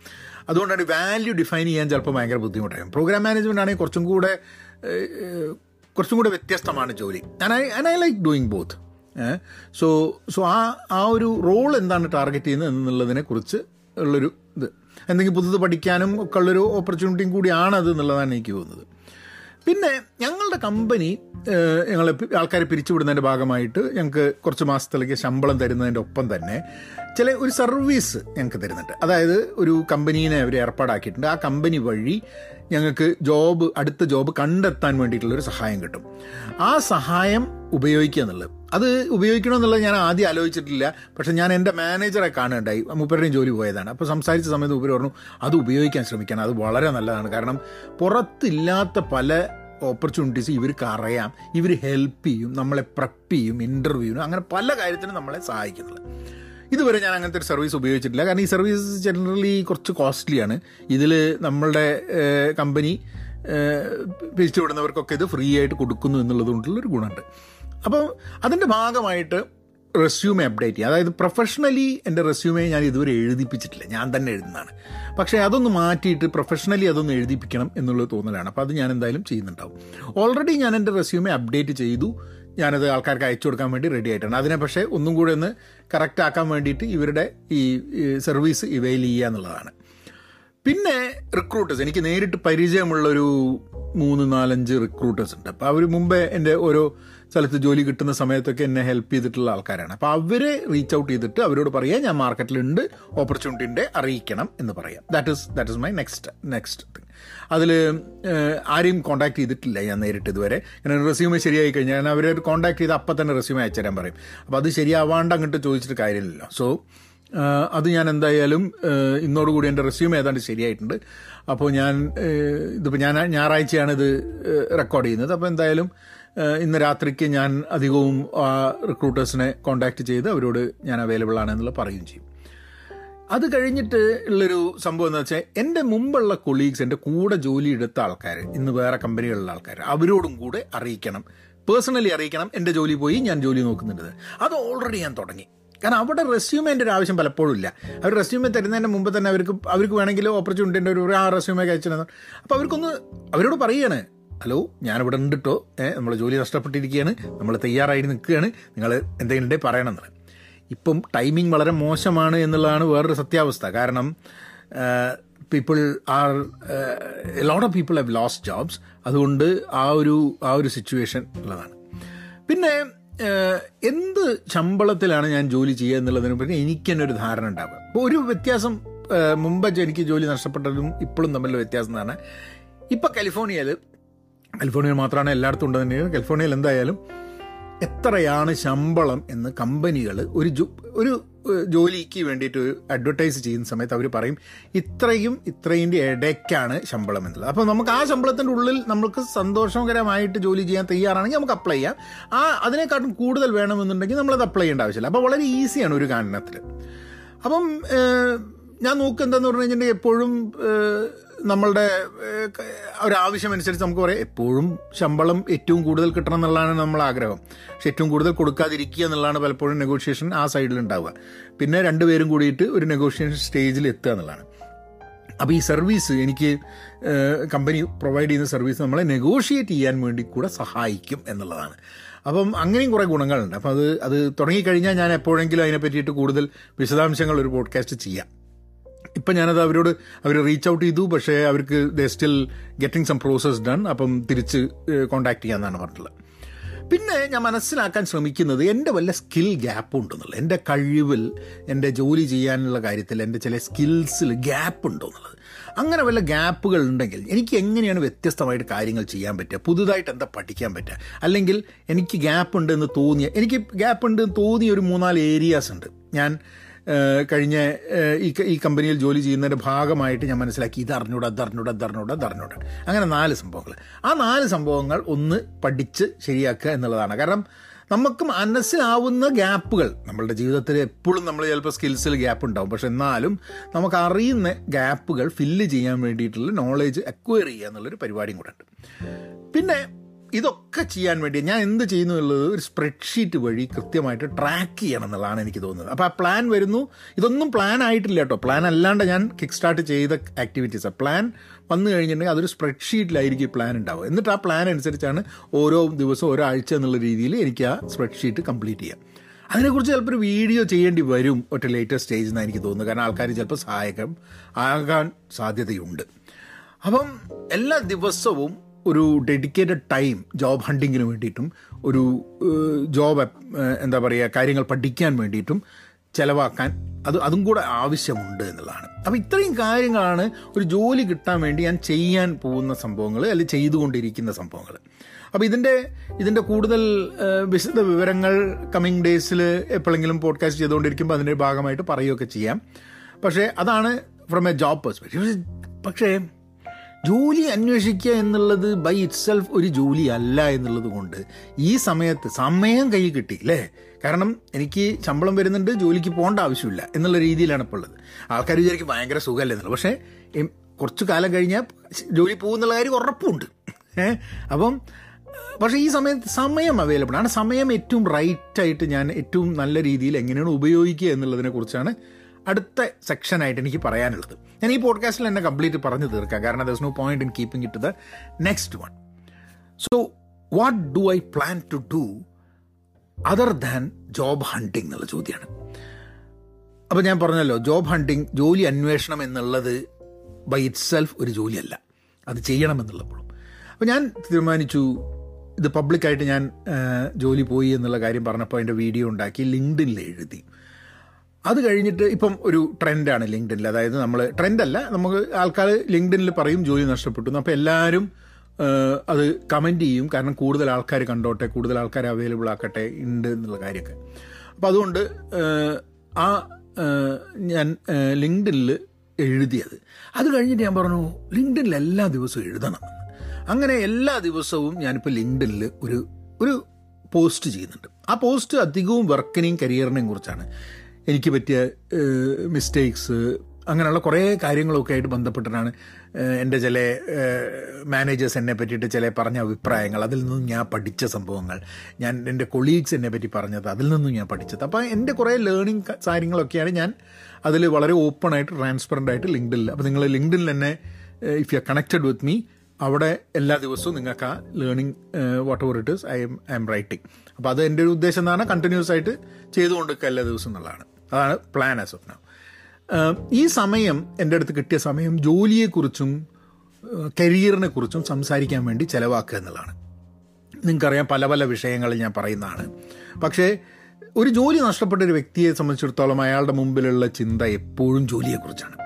അതുകൊണ്ടാണ് വാല്യൂ ഡിഫൈൻ ചെയ്യാൻ ചിലപ്പോൾ ഭയങ്കര ബുദ്ധിമുട്ടായിരുന്നു പ്രോഗ്രാം മാനേജ്മെന്റ് ആണെങ്കിൽ കുറച്ചും കൂടെ കുറച്ചും കൂടെ വ്യത്യസ്തമാണ് ജോലി. And I like doing both so so ആ ആ ഒരു റോൾ എന്താണ് ടാർഗറ്റ് ചെയ്യുന്നത് എന്നുള്ളതിനെ കുറിച്ച് ഉള്ളൊരു ഇത്. എന്തെങ്കിലും പുതുത് പഠിക്കാനും ഒക്കെ ഉള്ളൊരു ഓപ്പർച്യൂണിറ്റിയും കൂടിയാണ് അത് എന്നുള്ളതാണ് എനിക്ക് തോന്നുന്നത്. പിന്നെ ഞങ്ങളുടെ കമ്പനി ഞങ്ങളെ ആൾക്കാരെ പിരിച്ചുവിടുന്നതിന്റെ ഭാഗമായിട്ട് ഞങ്ങൾക്ക് കുറച്ച് മാസത്തിലേക്ക് ശമ്പളം തരുന്നതിന്റെ ഒപ്പം തന്നെ ചില ഒരു സർവീസ് ഞങ്ങൾക്ക് തരുന്നുണ്ട്. അതായത് ഒരു കമ്പനീനെ അവർ ഏർപ്പാടാക്കിയിട്ടുണ്ട്. ആ കമ്പനി വഴി ഞങ്ങൾക്ക് ജോബ് അടുത്ത ജോബ് കണ്ടെത്താൻ വേണ്ടിയിട്ടുള്ളൊരു സഹായം കിട്ടും. ആ സഹായം ഉപയോഗിക്കുക എന്നുള്ളത്. അത് ഉപയോഗിക്കണമെന്നുള്ളത് ഞാൻ ആദ്യം ആലോചിച്ചിട്ടില്ല. പക്ഷെ ഞാൻ എന്റെ മാനേജറെ കാണുകയുണ്ടായി. മുപ്പരുടെയും ജോലി പോയതാണ്. അപ്പോൾ സംസാരിച്ച സമയത്ത് ഉപരി പറഞ്ഞു അത് ഉപയോഗിക്കാൻ ശ്രമിക്കണം. അത് വളരെ നല്ലതാണ്. കാരണം പുറത്തില്ലാത്ത പല ഓപ്പർച്യൂണിറ്റീസ് ഇവർക്ക് അറിയാം. ഇവർ ഹെൽപ്പ് ചെയ്യും നമ്മളെ പ്രപ്പ് ചെയ്യും ഇന്റർവ്യൂവിനും അങ്ങനെ പല കാര്യത്തിനും നമ്മളെ സഹായിക്കുന്നുള്ളത് ഇതുവരെ ഞാൻ അങ്ങനത്തെ ഒരു സർവീസ് ഉപയോഗിച്ചിട്ടില്ല. കാരണം ഈ സർവീസ് ജനറലി കുറച്ച് കോസ്റ്റ്ലിയാണ് ഇതിൽ നമ്മളുടെ കമ്പനി പിരിച്ചു വിടുന്നവർക്കൊക്കെ ഇത് ഫ്രീ ആയിട്ട് കൊടുക്കുന്നു എന്നുള്ളത് കൊണ്ടുള്ളൊരു ഗുണമുണ്ട്. അപ്പോൾ അതിന്റെ ഭാഗമായിട്ട് റെസ്യൂമെ അപ്ഡേറ്റ് ചെയ്യുക അതായത് പ്രൊഫഷണലി എന്റെ റെസ്യൂമെ ഞാൻ ഇതുവരെ എഴുതിപ്പിച്ചിട്ടില്ല. ഞാൻ തന്നെ എഴുതുന്നതാണ്. പക്ഷേ അതൊന്ന് മാറ്റിയിട്ട് പ്രൊഫഷണലി അതൊന്ന് എഴുതിപ്പിക്കണം എന്നുള്ളത് തോന്നലാണ്. അപ്പോൾ അത് ഞാൻ എന്തായാലും ചെയ്യുന്നുണ്ടാവും. ഓൾറെഡി ഞാൻ എന്റെ റെസ്യൂമെ അപ്ഡേറ്റ് ചെയ്തു. ഞാനത് ആൾക്കാർക്ക് അയച്ചു കൊടുക്കാൻ വേണ്ടി റെഡി ആയിട്ടുണ്ട് അതിനെ പക്ഷേ ഒന്നും കൂടെ ഒന്ന് കറക്റ്റ് ആക്കാൻ വേണ്ടിയിട്ട് ഇവരുടെ ഈ സർവീസ് ഇവയിൽ ചെയ്യുക എന്നുള്ളതാണ്. പിന്നെ റിക്രൂട്ടേഴ്സ് എനിക്ക് നേരിട്ട് പരിചയമുള്ളൊരു മൂന്ന് നാലഞ്ച് റിക്രൂട്ടേഴ്സ് ഉണ്ട്. അപ്പോൾ അവർ മുമ്പേ എന്റെ ഓരോ സ്ഥലത്ത് ജോലി കിട്ടുന്ന സമയത്തൊക്കെ എന്നെ ഹെൽപ്പ് ചെയ്തിട്ടുള്ള ആൾക്കാരാണ്. അപ്പോൾ അവരെ റീച്ച് ഔട്ട് ചെയ്തിട്ട് അവരോട് പറയുക ഞാൻ മാർക്കറ്റിലുണ്ട് ഓപ്പർച്യൂണിറ്റി ഉണ്ട് അറിയിക്കണം എന്ന് പറയാം. That is that is my next next thing അതിൽ ആരെയും കോൺടാക്ട് ചെയ്തിട്ടില്ല ഞാൻ നേരിട്ട് ഇതുവരെ. ഞാൻ റെസ്യൂമെ ശരിയായി കഴിഞ്ഞാൽ ഞാൻ അവരെ കോൺടാക്ട് ചെയ്ത് അപ്പം തന്നെ റെസ്യൂമെ അയച്ചു തരാൻ പറയും. അപ്പോൾ അത് ശരിയാവാണ്ട് അങ്ങോട്ട് ചോദിച്ചിട്ട് കാര്യമില്ലല്ലോ. സോ അത് ഞാൻ എന്തായാലും ഇന്നോടുകൂടി എന്റെ റെസ്യൂം ഏതാണ്ട് ശരിയായിട്ടുണ്ട്. അപ്പോൾ ഞാൻ ഇതിപ്പോൾ ഞാൻ ഞായറാഴ്ചയാണ് ഇത് റെക്കോർഡ് ചെയ്യുന്നത്. അപ്പോൾ എന്തായാലും ഇന്ന് രാത്രിക്ക് ഞാൻ അധികവും റിക്രൂട്ടേഴ്സിനെ കോൺടാക്ട് ചെയ്ത് അവരോട് ഞാൻ അവൈലബിൾ ആണെന്നുള്ളത് പറയുകയും ചെയ്യും. അത് കഴിഞ്ഞിട്ട് ഉള്ളൊരു സംഭവം എന്ന് വെച്ചാൽ എന്റെ മുമ്പുള്ള കൊളീഗ്സ് എന്റെ കൂടെ ജോലി എടുത്ത ആൾക്കാർ ഇന്ന് വേറെ കമ്പനികളിലുള്ള ആൾക്കാർ അവരോടും കൂടെ അറിയിക്കണം. പേഴ്സണലി അറിയിക്കണം എന്റെ ജോലി പോയി ഞാൻ ജോലി നോക്കുന്നുണ്ട്. അത് ഓൾറെഡി ഞാൻ തുടങ്ങി. കാരണം അവിടെ റെസ്യൂമേന്റെ ഒരു ആവശ്യം പലപ്പോഴും ഇല്ല. അവർ റെസ്യൂമേ തരുന്നതിന് മുമ്പ് തന്നെ അവർക്ക് അവർക്ക് വേണമെങ്കിൽ ഉണ്ട് ഒരു ആ റെസ്യൂമേ കഴിച്ചിരുന്നു അപ്പോൾ അവർക്കൊന്ന് അവരോട് പറയുകയാണ് ഹലോ ഞാനിവിടെ ഉണ്ട് കേട്ടോ നമ്മൾ ജോലി നഷ്ടപ്പെട്ടിരിക്കുകയാണ് നമ്മൾ തയ്യാറായി നിൽക്കുകയാണ്. നിങ്ങൾ എന്തെങ്കിലും ഉണ്ടെങ്കിൽ പറയണം എന്നാണ് ഇപ്പം ടൈമിംഗ് വളരെ മോശമാണ് എന്നുള്ളതാണ് വേറൊരു സത്യാവസ്ഥ. കാരണം people are lot of people have lost jobs അതുകൊണ്ട് ആ ഒരു ആ ഒരു സിറ്റുവേഷൻ ഉള്ളതാണ്. പിന്നെ എന്ത് ശമ്പളത്തിലാണ് ഞാൻ ജോലി ചെയ്യുക എന്നുള്ളതിനെ പറ്റി എനിക്ക് തന്നെ ഒരു ധാരണ ഉണ്ടാവുക. അപ്പോൾ ഒരു വ്യത്യാസം മുമ്പ് എനിക്ക് ജോലി നഷ്ടപ്പെട്ടതും ഇപ്പോഴും തമ്മിലുള്ള വ്യത്യാസം എന്ന് പറഞ്ഞാൽ ഇപ്പം കാലിഫോർണിയയിൽ കാലിഫോർണിയയിൽ മാത്രമാണ് എല്ലായിടത്തും ഉണ്ട് തന്നെയാണ്. എന്തായാലും എത്രയാണ് ശമ്പളം എന്ന് കമ്പനികൾ ഒരു ഒരു ജോലിക്ക് വേണ്ടിയിട്ട് അഡ്വർടൈസ് ചെയ്യുന്ന സമയത്ത് അവർ പറയും ഇത്രയും ഇത്രയിന്റെ ഇടയ്ക്കാണ് ശമ്പളം എന്നുള്ളത്. അപ്പോൾ നമുക്ക് ആ ശമ്പളത്തിന്റെ ഉള്ളിൽ നമുക്ക് സന്തോഷകരമായിട്ട് ജോലി ചെയ്യാൻ തയ്യാറാണെങ്കിൽ നമുക്ക് അപ്ലൈ ചെയ്യാം. ആ അതിനെക്കാട്ടും കൂടുതൽ വേണമെന്നുണ്ടെങ്കിൽ നമ്മളത് അപ്ലൈ ചെയ്യേണ്ട ആവശ്യമില്ല. അപ്പോൾ വളരെ ഈസിയാണ് ഒരു കാരണത്തിൽ അപ്പം ഞാൻ നോക്കുക എന്താന്ന് പറഞ്ഞു കഴിഞ്ഞിട്ടുണ്ടെങ്കിൽ എപ്പോഴും നമ്മളുടെ ഒരാവശ്യമനുസരിച്ച് നമുക്ക് പറയാം എപ്പോഴും ശമ്പളം ഏറ്റവും കൂടുതൽ കിട്ടണം എന്നുള്ളതാണ് നമ്മൾ ആഗ്രഹം. പക്ഷെ ഏറ്റവും കൂടുതൽ കൊടുക്കാതിരിക്കുക എന്നുള്ളതാണ് പലപ്പോഴും നെഗോഷിയേഷൻ ആ സൈഡിൽ ഉണ്ടാവുക പിന്നെ രണ്ടുപേരും കൂടിയിട്ട് ഒരു നെഗോഷിയേഷൻ സ്റ്റേജിൽ എത്തുക എന്നുള്ളതാണ്. അപ്പോൾ ഈ സർവീസ് എനിക്ക് കമ്പനി പ്രൊവൈഡ് ചെയ്യുന്ന സർവീസ് നമ്മളെ നെഗോഷിയേറ്റ് ചെയ്യാൻ വേണ്ടി കൂടെ സഹായിക്കും എന്നുള്ളതാണ്. അപ്പം അങ്ങനെയും കുറേ ഗുണങ്ങളുണ്ട്. അപ്പം അത് അത് തുടങ്ങിക്കഴിഞ്ഞാൽ ഞാൻ എപ്പോഴെങ്കിലും അതിനെ പറ്റിയിട്ട് കൂടുതൽ വിശദാംശങ്ങൾ ഒരു പോഡ്കാസ്റ്റ് ചെയ്യാം. ഇപ്പം ഞാനത് അവരോട് അവർ റീച്ച് ഔട്ട് ചെയ്തു പക്ഷേ അവർക്ക് the still getting some process done അപ്പം തിരിച്ച് കോൺടാക്ട് ചെയ്യാമെന്നാണ് പറഞ്ഞിട്ടുള്ളത്. പിന്നെ ഞാൻ മനസ്സിലാക്കാൻ ശ്രമിക്കുന്നത് എന്റെ വല്ല സ്കിൽ ഗ്യാപ്പ് ഉണ്ടെന്നുള്ളത് എന്റെ കഴിവിൽ എന്റെ ജോലി ചെയ്യാനുള്ള കാര്യത്തിൽ എന്റെ ചില സ്കിൽസിൽ ഗ്യാപ്പ് ഉണ്ടോ എന്നുള്ളത് അങ്ങനെ വല്ല ഗ്യാപ്പുകൾ ഉണ്ടെങ്കിൽ എനിക്ക് എങ്ങനെയാണ് വ്യത്യസ്തമായിട്ട് കാര്യങ്ങൾ ചെയ്യാൻ പറ്റുക? പുതുതായിട്ട് എന്താ പഠിക്കാൻ പറ്റുക? അല്ലെങ്കിൽ എനിക്ക് ഗ്യാപ്പ് ഉണ്ട് എന്ന് തോന്നിയ എനിക്ക് ഗ്യാപ്പ് ഉണ്ട് എന്ന് തോന്നിയ ഒരു മൂന്നാൽ ഏരിയാസ് ഉണ്ട്. ഞാൻ കഴിഞ്ഞ ഈ ഈ കമ്പനിയിൽ ജോലി ചെയ്യുന്നതിന്റെ ഭാഗമായിട്ട് ഞാൻ മനസ്സിലാക്കി. ഇത് അറിഞ്ഞൂടാ അത് അറിഞ്ഞൂടാ അത് അറിഞ്ഞൂടാ അത് അറിഞ്ഞൂടാ. അങ്ങനെ നാല് സംഭവങ്ങൾ. ആ നാല് സംഭവങ്ങൾ ഒന്ന് പഠിച്ച് ശരിയാക്കുക എന്നുള്ളതാണ്. കാരണം നമുക്ക് മനസ്സിലാവുന്ന ഗ്യാപ്പുകൾ നമ്മളുടെ ജീവിതത്തിൽ എപ്പോഴും നമ്മൾ ചിലപ്പോൾ സ്കിൽസിൽ ഗ്യാപ്പ് ഉണ്ടാവും. പക്ഷെ എന്നാലും നമുക്ക് അറിയുന്ന ഗ്യാപ്പുകൾ ഫില്ല് ചെയ്യാൻ വേണ്ടിയിട്ടുള്ള നോളേജ് അക്വയർ ചെയ്യുക എന്നുള്ളൊരു പരിപാടിയും കൂടെ ഉണ്ട്. പിന്നെ ഇതൊക്കെ ചെയ്യാൻ വേണ്ടി ഞാൻ എന്ത് ചെയ്യുന്നു എന്നുള്ളത് ഒരു സ്പ്രെഡ്ഷീറ്റ് വഴി കൃത്യമായിട്ട് ട്രാക്ക് ചെയ്യണം എന്നുള്ളതാണ് എനിക്ക് തോന്നുന്നത്. അപ്പോൾ ആ പ്ലാൻ വരുന്നു. ഇതൊന്നും പ്ലാൻ ആയിട്ടില്ല കേട്ടോ. പ്ലാൻ അല്ലാണ്ട് ഞാൻ കിക്ക് സ്റ്റാർട്ട് ചെയ്ത ആക്ടിവിറ്റീസ് പ്ലാൻ വന്നു കഴിഞ്ഞിട്ടുണ്ടെങ്കിൽ അതൊരു സ്പ്രെഡ്ഷീറ്റിലായിരിക്കും പ്ലാൻ ഉണ്ടാവുക. എന്നിട്ട് ആ പ്ലാൻ അനുസരിച്ചാണ് ഓരോ ദിവസവും ഓരോ ആഴ്ച എന്നുള്ള രീതിയിൽ എനിക്ക് ആ സ്പ്രെഡ്ഷീറ്റ് കംപ്ലീറ്റ് ചെയ്യാം. അതിനെക്കുറിച്ച് ചിലപ്പോൾ ഒരു വീഡിയോ ചെയ്യേണ്ടി വരും ഒറ്റ ലേറ്റസ്റ്റ് സ്റ്റേജ് എന്നാണ് എനിക്ക് തോന്നുന്നത്. കാരണം ആൾക്കാർ ചിലപ്പോൾ സഹായകം ആകാൻ സാധ്യതയുണ്ട്. അപ്പം എല്ലാ ദിവസവും ഒരു ഡെഡിക്കേറ്റഡ് ടൈം ജോബ് ഹണ്ടിങ്ങിന് വേണ്ടിയിട്ടും ഒരു ജോബ് എന്താ പറയുക കാര്യങ്ങൾ പഠിക്കാൻ വേണ്ടിയിട്ടും ചിലവാക്കാൻ അത് അതും കൂടെ ആവശ്യമുണ്ട് എന്നുള്ളതാണ്. അപ്പോൾ ഇത്രയും കാര്യങ്ങളാണ് ഒരു ജോലി കിട്ടാൻ വേണ്ടി ഞാൻ ചെയ്യാൻ പോകുന്ന സംഭവങ്ങൾ അല്ലെങ്കിൽ ചെയ്തുകൊണ്ടിരിക്കുന്ന സംഭവങ്ങൾ. അപ്പോൾ ഇതിന്റെ ഇതിന്റെ കൂടുതൽ വിശദ വിവരങ്ങൾ കമ്മിങ് ഡേയ്സിൽ എപ്പോഴെങ്കിലും പോഡ്കാസ്റ്റ് ചെയ്തുകൊണ്ടിരിക്കുമ്പോൾ അതിന്റെ ഭാഗമായിട്ട് പറയുകയൊക്കെ ചെയ്യാം. പക്ഷേ അതാണ് ഫ്രം എ ജോബ് പെർസ്പെക്റ്റീവ് പക്ഷേ ജോലി അന്വേഷിക്കുക എന്നുള്ളത് ബൈ ഇറ്റ് സെൽഫ് ഒരു ജോലി അല്ല എന്നുള്ളത് കൊണ്ട് ഈ സമയത്ത് സമയം കൈ കിട്ടി അല്ലേ കാരണം എനിക്ക് ശമ്പളം വരുന്നുണ്ട് ജോലിക്ക് പോകേണ്ട ആവശ്യമില്ല എന്നുള്ള രീതിയിലാണ് ഇപ്പോൾ ഉള്ളത്. ആൾക്കാർ വിചാരിക്കും ഭയങ്കര സുഖമല്ലേ എന്നുള്ളത്. പക്ഷേ കുറച്ച് കാലം കഴിഞ്ഞാൽ ജോലി പോകുന്നുള്ള കാര്യം ഉറപ്പുണ്ട്. അപ്പം പക്ഷേ ഈ സമയത്ത് സമയം അവൈലബിൾ ആണ്. സമയം ഏറ്റവും റൈറ്റായിട്ട് ഞാൻ ഏറ്റവും നല്ല രീതിയിൽ എങ്ങനെയാണ് ഉപയോഗിക്കുക എന്നുള്ളതിനെ കുറിച്ചാണ് അടുത്ത സെക്ഷനായിട്ട് എനിക്ക് പറയാനുള്ളത്. ഞാൻ ഈ പോഡ്കാസ്റ്റിൽ എന്നെ കംപ്ലീറ്റ് പറഞ്ഞു തീർക്കാം. കാരണം there's no point in keeping it the next one so what do I plan to do other than job hunting എന്നുള്ള ചോദ്യമാണ് അപ്പോൾ ഞാൻ പറഞ്ഞല്ലോ ജോബ് ഹണ്ടിങ് ജോലി അന്വേഷണം എന്നുള്ളത് ബൈ ഇറ്റ് സെൽഫ് ഒരു ജോലിയല്ല. അത് ചെയ്യണമെന്നുള്ളപ്പോഴും അപ്പോൾ ഞാൻ തീരുമാനിച്ചു ഇത് പബ്ലിക്കായിട്ട് ഞാൻ ജോലി പോയി എന്നുള്ള കാര്യം പറഞ്ഞപ്പോൾ അതിന്റെ വീഡിയോ ഉണ്ടാക്കി ലിങ്ക്ഡിനിൽ എഴുതി. അത് കഴിഞ്ഞിട്ട് ഇപ്പം ഒരു ട്രെൻഡാണ് ലിങ്ക്ഡിനിൽ അതായത് നമ്മൾ ട്രെൻഡല്ല നമുക്ക് ആൾക്കാർ ലിങ്ക്ഡിനിൽ പറയും ജോലി നഷ്ടപ്പെട്ടു. അപ്പോൾ എല്ലാവരും അത് കമന്റ് ചെയ്യും. കാരണം കൂടുതൽ ആൾക്കാർ കണ്ടോട്ടെ കൂടുതൽ ആൾക്കാർ അവൈലബിൾ ആക്കട്ടെ ഉണ്ട് എന്നുള്ള കാര്യമൊക്കെ. അപ്പോൾ അതുകൊണ്ട് ആ, ഞാൻ ലിങ്ക്ഡിനിൽ എഴുതിയത്. അത് കഴിഞ്ഞിട്ട് ഞാൻ പറഞ്ഞു ലിങ്ക്ഡിനിൽ എല്ലാ ദിവസവും എഴുതണം. അങ്ങനെ എല്ലാ ദിവസവും ഞാനിപ്പോൾ ലിങ്ക്ഡിനിൽ ഒരു ഒരു പോസ്റ്റ് ചെയ്യുന്നുണ്ട്. ആ പോസ്റ്റ് അധികവും വർക്കിനെയും കരിയറിനെയും കുറിച്ചാണ്. എനിക്ക് പറ്റിയ മിസ്റ്റേക്സ് അങ്ങനെയുള്ള കുറേ കാര്യങ്ങളൊക്കെ ആയിട്ട് ബന്ധപ്പെട്ടിട്ടാണ് എന്റെ ചില മാനേജേഴ്സ് എന്നെ പറ്റിയിട്ട് ചില പറഞ്ഞ അഭിപ്രായങ്ങൾ. അതിൽ നിന്നും ഞാൻ പഠിച്ച സംഭവങ്ങൾ. ഞാൻ എന്റെ കൊളീഗ്സ് എന്നെ പറ്റി പറഞ്ഞത് അതിൽ നിന്നും ഞാൻ പഠിച്ചത്. അപ്പോൾ എന്റെ കുറേ ലേണിംഗ് കാര്യങ്ങളൊക്കെയാണ് ഞാൻ അതിൽ വളരെ ഓപ്പണായിട്ട് ട്രാൻസ്പെറന്റ് ആയിട്ട് ലിങ്ക്ഡിൽ അപ്പോൾ നിങ്ങൾ ലിങ്ക്ഡിൽ തന്നെ if you are connected with me അവിടെ എല്ലാ ദിവസവും നിങ്ങൾക്ക് ആ learning whatever it is I am I am writing അപ്പോൾ അത് എന്റെ ഒരു ഉദ്ദേശം എന്നാണ് കണ്ടിന്യൂസ് ആയിട്ട് ചെയ്തുകൊണ്ടിരിക്കുക എല്ലാ ദിവസവും എന്നുള്ളതാണ്. അതാണ് പ്ലാൻ ആസ് ഓഫ് നൗ ഈ സമയം എന്റെ അടുത്ത് കിട്ടിയ സമയം ജോലിയെക്കുറിച്ചും കരിയറിനെ കുറിച്ചും സംസാരിക്കാൻ വേണ്ടി ചിലവാക്കുക എന്നുള്ളതാണ്. നിങ്ങൾക്കറിയാം പല പല വിഷയങ്ങളിൽ ഞാൻ പറയുന്നതാണ്. പക്ഷേ ഒരു ജോലി നഷ്ടപ്പെട്ട ഒരു വ്യക്തിയെ സംബന്ധിച്ചിടത്തോളം അയാളുടെ മുമ്പിലുള്ള ചിന്ത എപ്പോഴും ജോലിയെക്കുറിച്ചാണ്.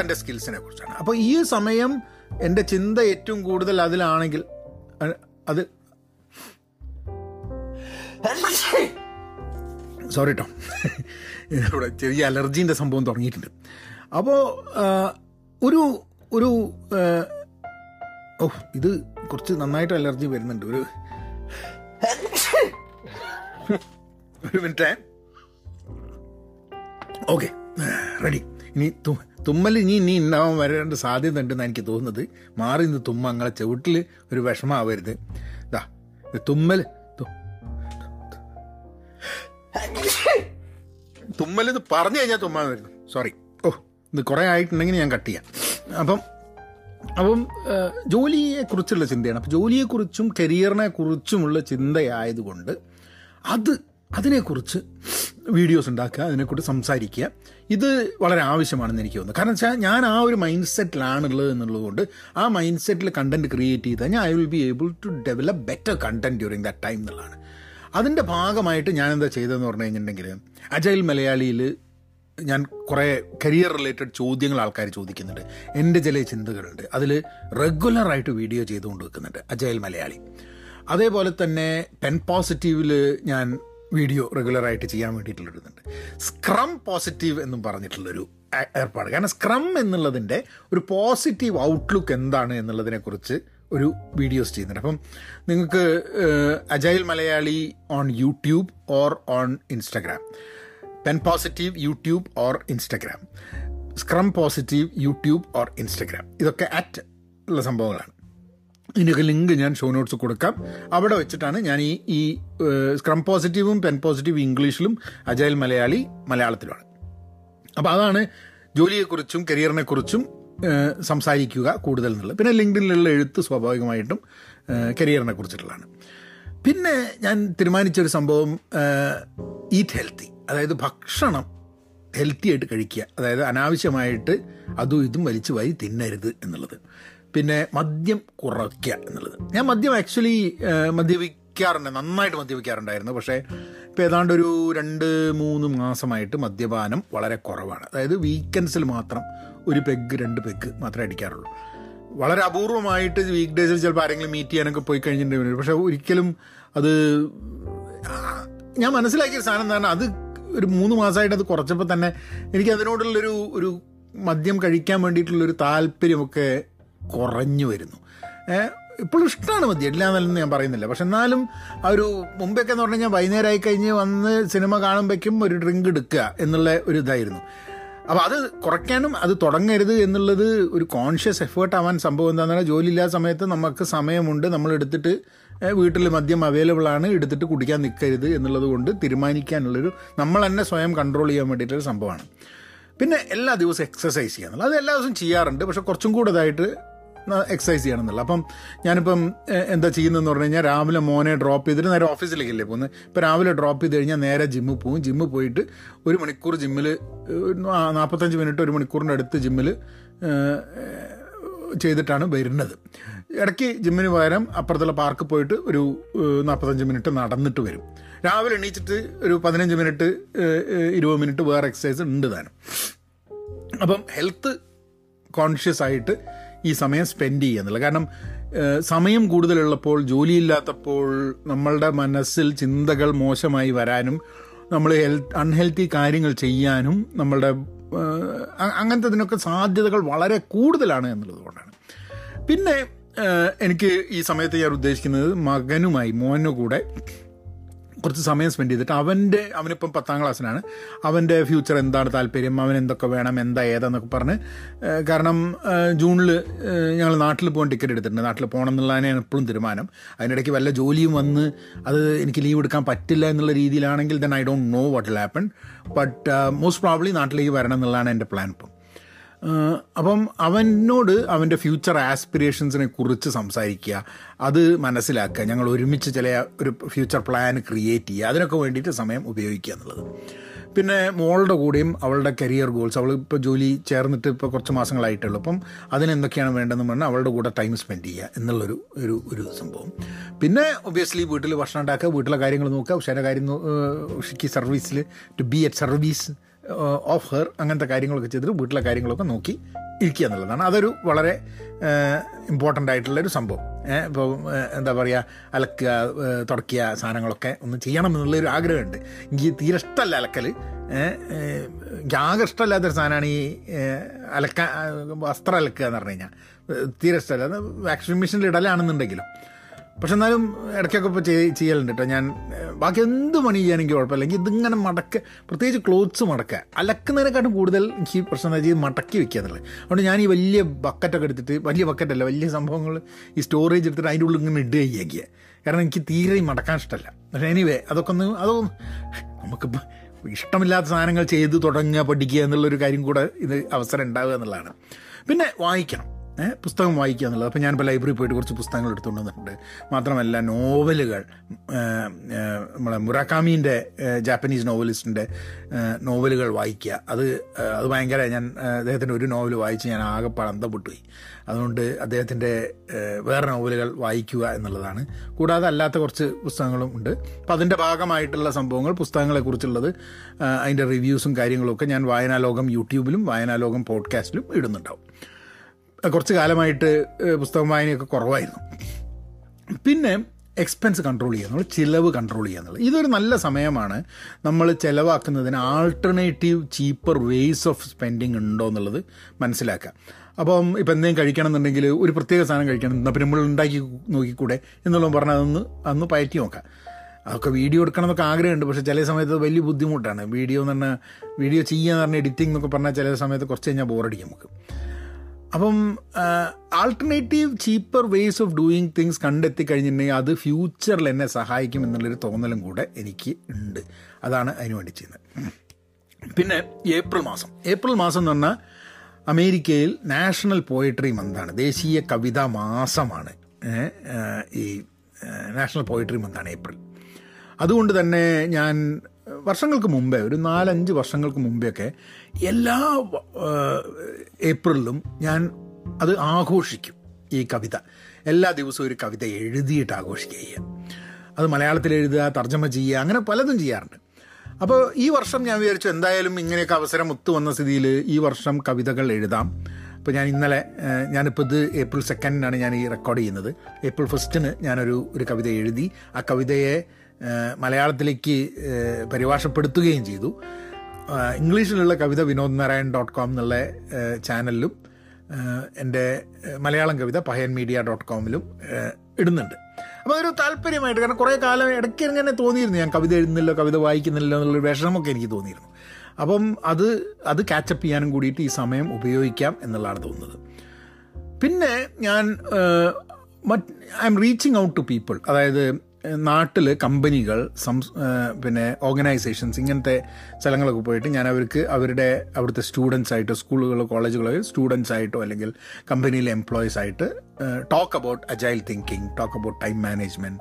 തന്റെ സ്കിൽസിനെ കുറിച്ചാണ് അപ്പോൾ ഈ സമയം എന്റെ ചിന്ത ഏറ്റവും കൂടുതൽ അതിലാണെങ്കിൽ അത് സോറി കേട്ടോ ഇവിടെ ചെറിയ അലർജീന്റെ സംഭവം തുടങ്ങിയിട്ടുണ്ട്. അപ്പോൾ ഒരു ഒരു ഓ ഇത് കുറച്ച് നന്നായിട്ട് അലർജി വരുന്നുണ്ട്. ഒരു ഒരു മിനിറ്റ്. Okay ready. ഇനി തുമ്മൽ ഇനി ഇനി ഉണ്ടാവാൻ വരേണ്ട സാധ്യത ഉണ്ടെന്ന് എനിക്ക് തോന്നുന്നത്. മാറി നിന്ന് തുമ്മ അങ്ങനെ ചവിട്ടിൽ ഒരു വിഷമാവരുത്. ഇത് തുമ്മൽ തു- തുമ്മൽ ഇത് പറഞ്ഞു കഴിഞ്ഞാൽ തുമ്മാൻ വരുന്നു. സോറി ഓ ഇത് കുറേ ആയിട്ടുണ്ടെങ്കിൽ ഞാൻ കട്ട് ചെയ്യാം. അപ്പം അപ്പം ജോലിയെക്കുറിച്ചുള്ള ചിന്തയാണ്. അപ്പം ജോലിയെക്കുറിച്ചും കരിയറിനെ കുറിച്ചുമുള്ള ചിന്തയായതുകൊണ്ട് അത് അതിനെക്കുറിച്ച് വീഡിയോസ് ഉണ്ടാക്കുക അതിനെക്കുറിച്ച് സംസാരിക്കുക ഇത് വളരെ ആവശ്യമാണെന്ന് എനിക്ക് തോന്നുന്നു. കാരണം വെച്ചാൽ ഞാൻ ആ ഒരു മൈൻഡ് സെറ്റിലാണുള്ളത് എന്നുള്ളതുകൊണ്ട് ആ മൈൻഡ് സെറ്റിൽ കണ്ടന്റ് ക്രിയേറ്റ് ചെയ്ത് കഴിഞ്ഞാൽ I will be able to develop better content during that time എന്നുള്ളതാണ്. അതിന്റെ ഭാഗമായിട്ട് ഞാൻ എന്താ ചെയ്തതെന്ന് പറഞ്ഞു കഴിഞ്ഞിട്ടുണ്ടെങ്കിൽ അജൈൽ മലയാളിയിൽ ഞാൻ കുറേ കരിയർ റിലേറ്റഡ് ചോദ്യങ്ങൾ ആൾക്കാർ ചോദിക്കുന്നുണ്ട്. എന്റെ ചില ചിന്തകളുണ്ട്. അതിൽ റെഗുലറായിട്ട് വീഡിയോ ചെയ്തുകൊണ്ട് വെക്കുന്നുണ്ട് അജയൽ മലയാളി. അതേപോലെ തന്നെ പെൻ പോസിറ്റീവിൽ ഞാൻ വീഡിയോ റെഗുലറായിട്ട് ചെയ്യാൻ വേണ്ടിയിട്ടുള്ളൊരിതുണ്ട് സ്ക്രം പോസിറ്റീവ് എന്നും പറഞ്ഞിട്ടുള്ളൊരു ഏർപ്പാട്. കാരണം സ്ക്രം എന്നുള്ളതിന്റെ ഒരു പോസിറ്റീവ് ഔട്ട്ലുക്ക് എന്താണ് എന്നുള്ളതിനെക്കുറിച്ച് ഒരു വീഡിയോസ് ചെയ്യുന്നുണ്ട്. അപ്പം നിങ്ങൾക്ക് agile Malayali on YouTube or on Instagram pen positive YouTube or Instagram scrum positive YouTube or Instagram ഇതൊക്കെ അറ്റ് ഉള്ള സംഭവങ്ങളാണ്. ഇതിന്റെയൊക്കെ ലിങ്ക് ഞാൻ ഷോ നോട്ട്സ് കൊടുക്കാം. അവിടെ വെച്ചിട്ടാണ് ഞാൻ ഈ ഈ സ്ക്രം പോസിറ്റീവും പെൻ പോസിറ്റീവ് ഇംഗ്ലീഷിലും അജായൽ മലയാളി മലയാളത്തിലുമാണ്. അപ്പോൾ അതാണ് ജോലിയെക്കുറിച്ചും കരിയറിനെക്കുറിച്ചും സംസാരിക്കുക കൂടുതൽ എന്നുള്ളത് പിന്നെ ലിങ്ക്ഡിനിലുള്ള എഴുത്ത് സ്വാഭാവികമായിട്ടും കരിയറിനെ കുറിച്ചിട്ടുള്ളതാണ്. പിന്നെ ഞാൻ തീരുമാനിച്ചൊരു സംഭവം ഈറ്റ് ഹെൽത്തി അതായത് ഭക്ഷണം ഹെൽത്തി ആയിട്ട് കഴിക്കുക. അതായത് അനാവശ്യമായിട്ട് അതും ഇതും വലിച്ചു വാരി തിന്നരുത് എന്നുള്ളത്. പിന്നെ മദ്യം കുറയ്ക്കുക എന്നുള്ളത്. ഞാൻ മദ്യം ആക്ച്വലി മദ്യപിക്കാറുണ്ട്. നന്നായിട്ട് മദ്യപിക്കാറുണ്ടായിരുന്നു. പക്ഷേ ഇപ്പോൾ ഏതാണ്ട് ഒരു രണ്ട് മൂന്ന് മാസമായിട്ട് മദ്യപാനം വളരെ കുറവാണ്. അതായത് വീക്കെൻഡ്സിൽ മാത്രം ഒരു പെഗ് രണ്ട് പെഗ് മാത്രമേ അടിക്കാറുള്ളൂ. വളരെ അപൂർവമായിട്ട് വീക്ക് ഡേയ്സിൽ ചിലപ്പോൾ ആരെങ്കിലും മീറ്റ് ചെയ്യാനൊക്കെ പോയി കഴിഞ്ഞിട്ടുണ്ടെങ്കിൽ പക്ഷേ ഒരിക്കലും അത് ഞാൻ മനസ്സിലാക്കിയ സാധനം എന്താണ് അത് ഒരു മൂന്ന് മാസമായിട്ട് അത് കുറച്ചപ്പോൾ തന്നെ എനിക്ക് അതിനോടുള്ളൊരു ഒരു മദ്യം കഴിക്കാൻ വേണ്ടിയിട്ടുള്ളൊരു താല്പര്യമൊക്കെ കുറഞ്ഞു വരുന്നു. ഇപ്പോഴും ഇഷ്ടമാണ് മതി. എന്നല്ലെന്ന് ഞാൻ പറയുന്നില്ല. പക്ഷെ എന്നാലും ആ ഒരു മുമ്പൊക്കെ എന്ന് പറഞ്ഞു കഴിഞ്ഞാൽ വൈകുന്നേരം ആയി കഴിഞ്ഞ് വന്ന് സിനിമ കാണുമ്പോഴേക്കും ഒരു ഡ്രിങ്ക് എടുക്കുക എന്നുള്ള ഒരു ഇതായിരുന്നു. അപ്പോൾ അത് കുറയ്ക്കാനും അത് തുടങ്ങരുത് എന്നുള്ളത് ഒരു കോൺഷ്യസ് എഫേർട്ട് ആവാൻ സംഭവം എന്താണെന്ന് പറഞ്ഞാൽ ജോലിയില്ലാത്ത സമയത്ത് നമുക്ക് സമയമുണ്ട്. നമ്മൾ എടുത്തിട്ട് വീട്ടിൽ മദ്യം അവൈലബിൾ ആണ്. എടുത്തിട്ട് കുടിക്കാൻ നിൽക്കരുത് എന്നുള്ളത് കൊണ്ട് തീരുമാനിക്കാനുള്ളൊരു നമ്മൾ തന്നെ സ്വയം കൺട്രോൾ ചെയ്യാൻ വേണ്ടിയിട്ടൊരു സംഭവമാണ്. പിന്നെ എല്ലാ ദിവസവും എക്സസൈസ് ചെയ്യാന്നുള്ളത്. അത് എല്ലാ ദിവസവും ചെയ്യാറുണ്ട്. പക്ഷെ കുറച്ചും കൂടെ ഇതായിട്ട് എക്സസൈസ് ചെയ്യണമെന്നുള്ള. അപ്പം ഞാനിപ്പം എന്താ ചെയ്യുന്നതെന്ന് പറഞ്ഞു കഴിഞ്ഞാൽ രാവിലെ മോനെ ഡ്രോപ്പ് ചെയ്തിട്ട് നേരെ ഓഫീസിലേക്കല്ലേ പോകുന്നത് ഇപ്പോൾ രാവിലെ ഡ്രോപ്പ് ചെയ്ത് കഴിഞ്ഞാൽ നേരെ ജിമ്മിൽ പോകും. ജിമ്മിൽ പോയിട്ട് ഒരു മണിക്കൂർ ജിമ്മിൽ നാൽപ്പത്തഞ്ച് മിനിറ്റ് ഒരു മണിക്കൂറിന്റെ അടുത്ത് ജിമ്മിൽ ചെയ്തിട്ടാണ് വരുന്നത്. ഇടയ്ക്ക് ജിമ്മിന് പകരം അപ്പുറത്തുള്ള പാർക്ക് പോയിട്ട് ഒരു നാൽപ്പത്തഞ്ച് മിനിറ്റ് നടന്നിട്ട് വരും. രാവിലെ എണീച്ചിട്ട് ഒരു പതിനഞ്ച് മിനിറ്റ് ഇരുപത് മിനിറ്റ് വേറെ എക്സസൈസ് ഉണ്ട് താനും. അപ്പം ഹെൽത്ത് കോൺഷ്യസ് ആയിട്ട് ഈ സമയം സ്പെൻഡ് ചെയ്യുക എന്നുള്ളത് കാരണം സമയം കൂടുതലുള്ളപ്പോൾ ജോലിയില്ലാത്തപ്പോൾ നമ്മളുടെ മനസ്സിൽ ചിന്തകൾ മോശമായി വരാനും നമ്മൾ ഹെൽത്ത് അൺഹെൽത്തി കാര്യങ്ങൾ ചെയ്യാനും നമ്മളുടെ അങ്ങനത്തെ ഇതിനൊക്കെ സാധ്യതകൾ വളരെ കൂടുതലാണ് എന്നുള്ളതുകൊണ്ടാണ്. പിന്നെ എനിക്ക് ഈ സമയത്ത് ഞാൻ ഉദ്ദേശിക്കുന്നത് മകനുമായി മോനു കൂടെ കുറച്ച് സമയം സ്പെൻഡ് ചെയ്തിട്ട് അവന്റെ അവനിപ്പം പത്താം ക്ലാസ്സിലാണ്. അവന്റെ ഫ്യൂച്ചർ എന്താണ് താല്പര്യം? അവൻ എന്തൊക്കെ വേണം? എന്താ ഏതാന്നൊക്കെ പറഞ്ഞ് കാരണം ജൂണിൽ ഞങ്ങൾ നാട്ടിൽ പോകാൻ ടിക്കറ്റ് എടുത്തിട്ടുണ്ട്. നാട്ടിൽ പോകണം എന്നുള്ളതിനാണ് എപ്പോഴും തീരുമാനം. അതിനിടയ്ക്ക് വല്ല ജോലിയും വന്ന് അത് എനിക്ക് ലീവ് എടുക്കാൻ പറ്റില്ല എന്നുള്ള രീതിയിലാണെങ്കിൽ then I don't know what will happen but most probably നാട്ടിലേക്ക് വരണം എന്നുള്ളതാണ് എന്റെ പ്ലാൻ ഇപ്പം. അപ്പം അവനോട് അവന്റെ ഫ്യൂച്ചർ ആസ്പിറേഷൻസിനെ കുറിച്ച് സംസാരിക്കുക. അത് മനസ്സിലാക്കുക. ഞങ്ങൾ ഒരുമിച്ച് ചില ഒരു ഫ്യൂച്ചർ പ്ലാൻ ക്രിയേറ്റ് ചെയ്യുക. അതിനൊക്കെ വേണ്ടിയിട്ട് സമയം ഉപയോഗിക്കുക എന്നുള്ളത്. പിന്നെ മോളുടെ കൂടെയും അവളുടെ കരിയർ ഗോൾസ് അവൾ ഇപ്പോൾ ജോലി ചേർന്നിട്ട് ഇപ്പോൾ കുറച്ച് മാസങ്ങളായിട്ടുള്ളൂ അപ്പം അതിനെന്തൊക്കെയാണ് വേണ്ടതെന്ന് പറഞ്ഞാൽ അവളുടെ കൂടെ ടൈം സ്പെൻഡ് ചെയ്യുക എന്നുള്ളൊരു ഒരു ഒരു സംഭവം. പിന്നെ ഒബ്വിയസ്ലി വീട്ടിൽ ഭക്ഷണം ഉണ്ടാക്കുക വീട്ടിലെ കാര്യങ്ങൾ നോക്കുക. ഉഷാര കാര്യം ഉഷയ്ക്ക് സർവീസിൽ to be at service of her അങ്ങനത്തെ കാര്യങ്ങളൊക്കെ ചെയ്തിട്ട് വീട്ടിലെ കാര്യങ്ങളൊക്കെ നോക്കി ഇരിക്കുക എന്നുള്ളതാണ്. അതൊരു വളരെ ഇമ്പോർട്ടന്റ് ആയിട്ടുള്ളൊരു സംഭവം. ഇപ്പോൾ എന്താ പറയുക അലക്കുക തുടക്കുക സാധനങ്ങളൊക്കെ ഒന്ന് ചെയ്യണം എന്നുള്ളൊരു ആഗ്രഹമുണ്ട്. എനിക്ക് തീരെ ഇഷ്ടമല്ല അലക്കൽ എനിക്ക് ആകെ ഇഷ്ടമല്ലാത്തൊരു സാധനമാണ് ഈ അലക്ക വസ്ത്രം അലക്കുക എന്ന് പറഞ്ഞു കഴിഞ്ഞാൽ. തീരെ ഇഷ്ടമല്ല. വാക്സിൻ മെഷീനിൽ ഇടലാണെന്നുണ്ടെങ്കിലും. പക്ഷെ എന്നാലും ഇടയ്ക്കൊക്കെ ഇപ്പോൾ ചെയ്യലുണ്ട് കേട്ടോ ഞാൻ ബാക്കി എന്ത് പണി ചെയ്യാനെങ്കിൽ കുഴപ്പമില്ല. എനിക്ക് ഇതിങ്ങനെ മടക്ക പ്രത്യേകിച്ച് ക്ലോത്ത്സ് മടക്കുക അലക്കുന്നതിനെക്കാട്ടും കൂടുതൽ എനിക്ക് പ്രശ്നം എന്താ വെച്ചാൽ മടക്കി വെക്കുക എന്നുള്ളത്. അതുകൊണ്ട് ഞാൻ ഈ വലിയ ബക്കറ്റൊക്കെ എടുത്തിട്ട് വലിയ ബക്കറ്റല്ല വലിയ സംഭവങ്ങൾ ഈ സ്റ്റോറേജ് എടുത്തിട്ട് അതിന്റെ ഉള്ളിൽ ഇങ്ങനെ ഇട്ട് ചെയ്യുക. കാരണം എനിക്ക് തീരെ മടക്കാൻ ഇഷ്ടമല്ല. പക്ഷേ എനിവേ അതൊക്കെ ഒന്ന് അതൊന്ന് നമുക്കിപ്പോൾ ഇഷ്ടമില്ലാത്ത സാധനങ്ങൾ ചെയ്ത് തുടങ്ങുക പഠിക്കുക എന്നുള്ളൊരു കാര്യം കൂടെ ഇത് അവസരം ഉണ്ടാവുക എന്നുള്ളതാണ്. പിന്നെ വായിക്കണം. പുസ്തകം വായിക്കുക എന്നുള്ളത് അപ്പോൾ ഞാനിപ്പോൾ ലൈബ്രറി പോയിട്ട് കുറച്ച് പുസ്തകങ്ങൾ എടുത്തുകൊണ്ട് വന്നിട്ടുണ്ട്. മാത്രമല്ല നോവലുകൾ നമ്മളെ മുറാക്കാമീന്റെ ജാപ്പനീസ് നോവലിസ്റ്റിന്റെ നോവലുകൾ വായിക്കുക. അത് അത് ഭയങ്കര ഞാൻ അദ്ദേഹത്തിന്റെ ഒരു നോവൽ വായിച്ച് ഞാൻ ആകെ അന്തപ്പെട്ടു പോയി അതുകൊണ്ട് അദ്ദേഹത്തിന്റെ വേറെ നോവലുകൾ വായിക്കുക എന്നുള്ളതാണ്. കൂടാതെ അല്ലാത്ത കുറച്ച് പുസ്തകങ്ങളും ഉണ്ട്. അപ്പോൾ അതിന്റെ ഭാഗമായിട്ടുള്ള സംഭവങ്ങൾ പുസ്തകങ്ങളെക്കുറിച്ചുള്ളത് അതിന്റെ റിവ്യൂസും കാര്യങ്ങളൊക്കെ ഞാൻ വായനാലോകം യൂട്യൂബിലും വായനാലോകം പോഡ്കാസ്റ്റിലും ഇടുന്നുണ്ടാവും. കുറച്ച് കാലമായിട്ട് പുസ്തകം വായനയൊക്കെ കുറവായിരുന്നു. പിന്നെ എക്സ്പെൻസ് കൺട്രോൾ ചെയ്യുക നമ്മൾ ചിലവ് കൺട്രോൾ ചെയ്യുക എന്നുള്ളത്. ഇതൊരു നല്ല സമയമാണ് നമ്മൾ ചിലവാക്കുന്നതിന് alternative cheaper ways of spending ഉണ്ടോ എന്നുള്ളത് മനസ്സിലാക്കുക. അപ്പം ഇപ്പം എന്തെങ്കിലും കഴിക്കണം എന്നുണ്ടെങ്കിൽ ഒരു പ്രത്യേക സാധനം കഴിക്കണം എന്നാൽ പിന്നെ നമ്മൾ ഉണ്ടാക്കി നോക്കിക്കൂടെ എന്നുള്ളത് പറഞ്ഞാൽ അതൊന്ന് അന്ന് പയറ്റി നോക്കാം. അതൊക്കെ വീഡിയോ എടുക്കണം എന്നൊക്കെ ആഗ്രഹമുണ്ട് പക്ഷേ ചില സമയത്ത് വലിയ ബുദ്ധിമുട്ടാണ്. വീഡിയോ എന്ന് പറഞ്ഞാൽ വീഡിയോ ചെയ്യുക എന്ന് പറഞ്ഞാൽ എഡിറ്റിംഗ് എന്നൊക്കെ പറഞ്ഞാൽ ചില സമയത്ത് കുറച്ച് കഴിഞ്ഞാൽ ബോറടിക്കും നമുക്ക്. അപ്പം alternative cheaper ways of doing things കണ്ടെത്തി കഴിഞ്ഞിട്ടുണ്ടെങ്കിൽ അത് ഫ്യൂച്ചറിൽ എന്നെ സഹായിക്കും എന്നുള്ളൊരു തോന്നലും കൂടെ എനിക്ക് ഉണ്ട്. അതാണ് അതിനു വേണ്ടി ചെയ്യുന്നത്. പിന്നെ ഏപ്രിൽ മാസം. ഏപ്രിൽ മാസം എന്ന് പറഞ്ഞാൽ അമേരിക്കയിൽ നാഷണൽ പോയട്രി മന്താണ് ദേശീയ കവിതാ മാസമാണ്. ഈ നാഷണൽ പോയട്രി മന്താണ് ഏപ്രിൽ. അതുകൊണ്ട് തന്നെ ഞാൻ വർഷങ്ങൾക്ക് മുമ്പേ ഒരു നാലഞ്ച് വർഷങ്ങൾക്ക് മുമ്പെയൊക്കെ എല്ലാ ഏപ്രിലും ഞാൻ അത് ആഘോഷിക്കും ഈ കവിത. എല്ലാ ദിവസവും ഒരു കവിത എഴുതിയിട്ട് ആഘോഷിക്കുക അത് മലയാളത്തിൽ എഴുതുക തർജമ ചെയ്യുക അങ്ങനെ പലതും ചെയ്യാറുണ്ട്. അപ്പോൾ ഈ വർഷം ഞാൻ വിചാരിച്ചു എന്തായാലും ഇങ്ങനെയൊക്കെ അവസരം ഒത്തു വന്ന സ്ഥിതിയിൽ ഈ വർഷം കവിതകൾ എഴുതാം. അപ്പോൾ ഞാൻ ഇന്നലെ ഞാനിപ്പോൾ ഇത് ഏപ്രിൽ സെക്കൻഡിനാണ് ഞാൻ ഈ റെക്കോർഡ് ചെയ്യുന്നത്. ഏപ്രിൽ ഫസ്റ്റിന് ഞാനൊരു ഒരു കവിത എഴുതി ആ കവിതയെ മലയാളത്തിലേക്ക് പരിഭാഷപ്പെടുത്തുകയും ചെയ്തു. ഇംഗ്ലീഷിലുള്ള കവിത വിനോദ് നാരായൺ ഡോട്ട് കോം എന്നുള്ള ചാനലിലും എന്റെ മലയാളം കവിത പഹയൻ മീഡിയ ഡോട്ട് കോമിലും ഇടുന്നുണ്ട്. അപ്പോൾ അതൊരു താല്പര്യമായിട്ട് കാരണം കുറേ കാലം ഇടയ്ക്ക് ഇങ്ങനെ തോന്നിയിരുന്നു. ഞാൻ കവിത എഴുതുന്നില്ല കവിത വായിക്കുന്നില്ല എന്നുള്ളൊരു വിഷമമൊക്കെ എനിക്ക് തോന്നിയിരുന്നു. അപ്പം അത് അത് കാച്ചപ്പ് ചെയ്യാനും കൂടിയിട്ട് ഈ സമയം ഉപയോഗിക്കാം എന്നുള്ളതാണ് തോന്നുന്നത്. പിന്നെ ഞാൻ മറ്റ് I am reaching out to people അതായത് നാട്ടിൽ കമ്പനികൾ സംസ് പിന്നെ ഓർഗനൈസേഷൻസ് ഇങ്ങനത്തെ സ്ഥലങ്ങളൊക്കെ പോയിട്ട് ഞാൻ അവർക്ക് അവരുടെ അവിടുത്തെ സ്റ്റുഡൻസ് ആയിട്ടോ സ്കൂളുകളോ കോളേജുകളോ സ്റ്റുഡൻസ് ആയിട്ടോ അല്ലെങ്കിൽ കമ്പനിയിലെ എംപ്ലോയീസ് ആയിട്ട് talk about agile thinking talk about time management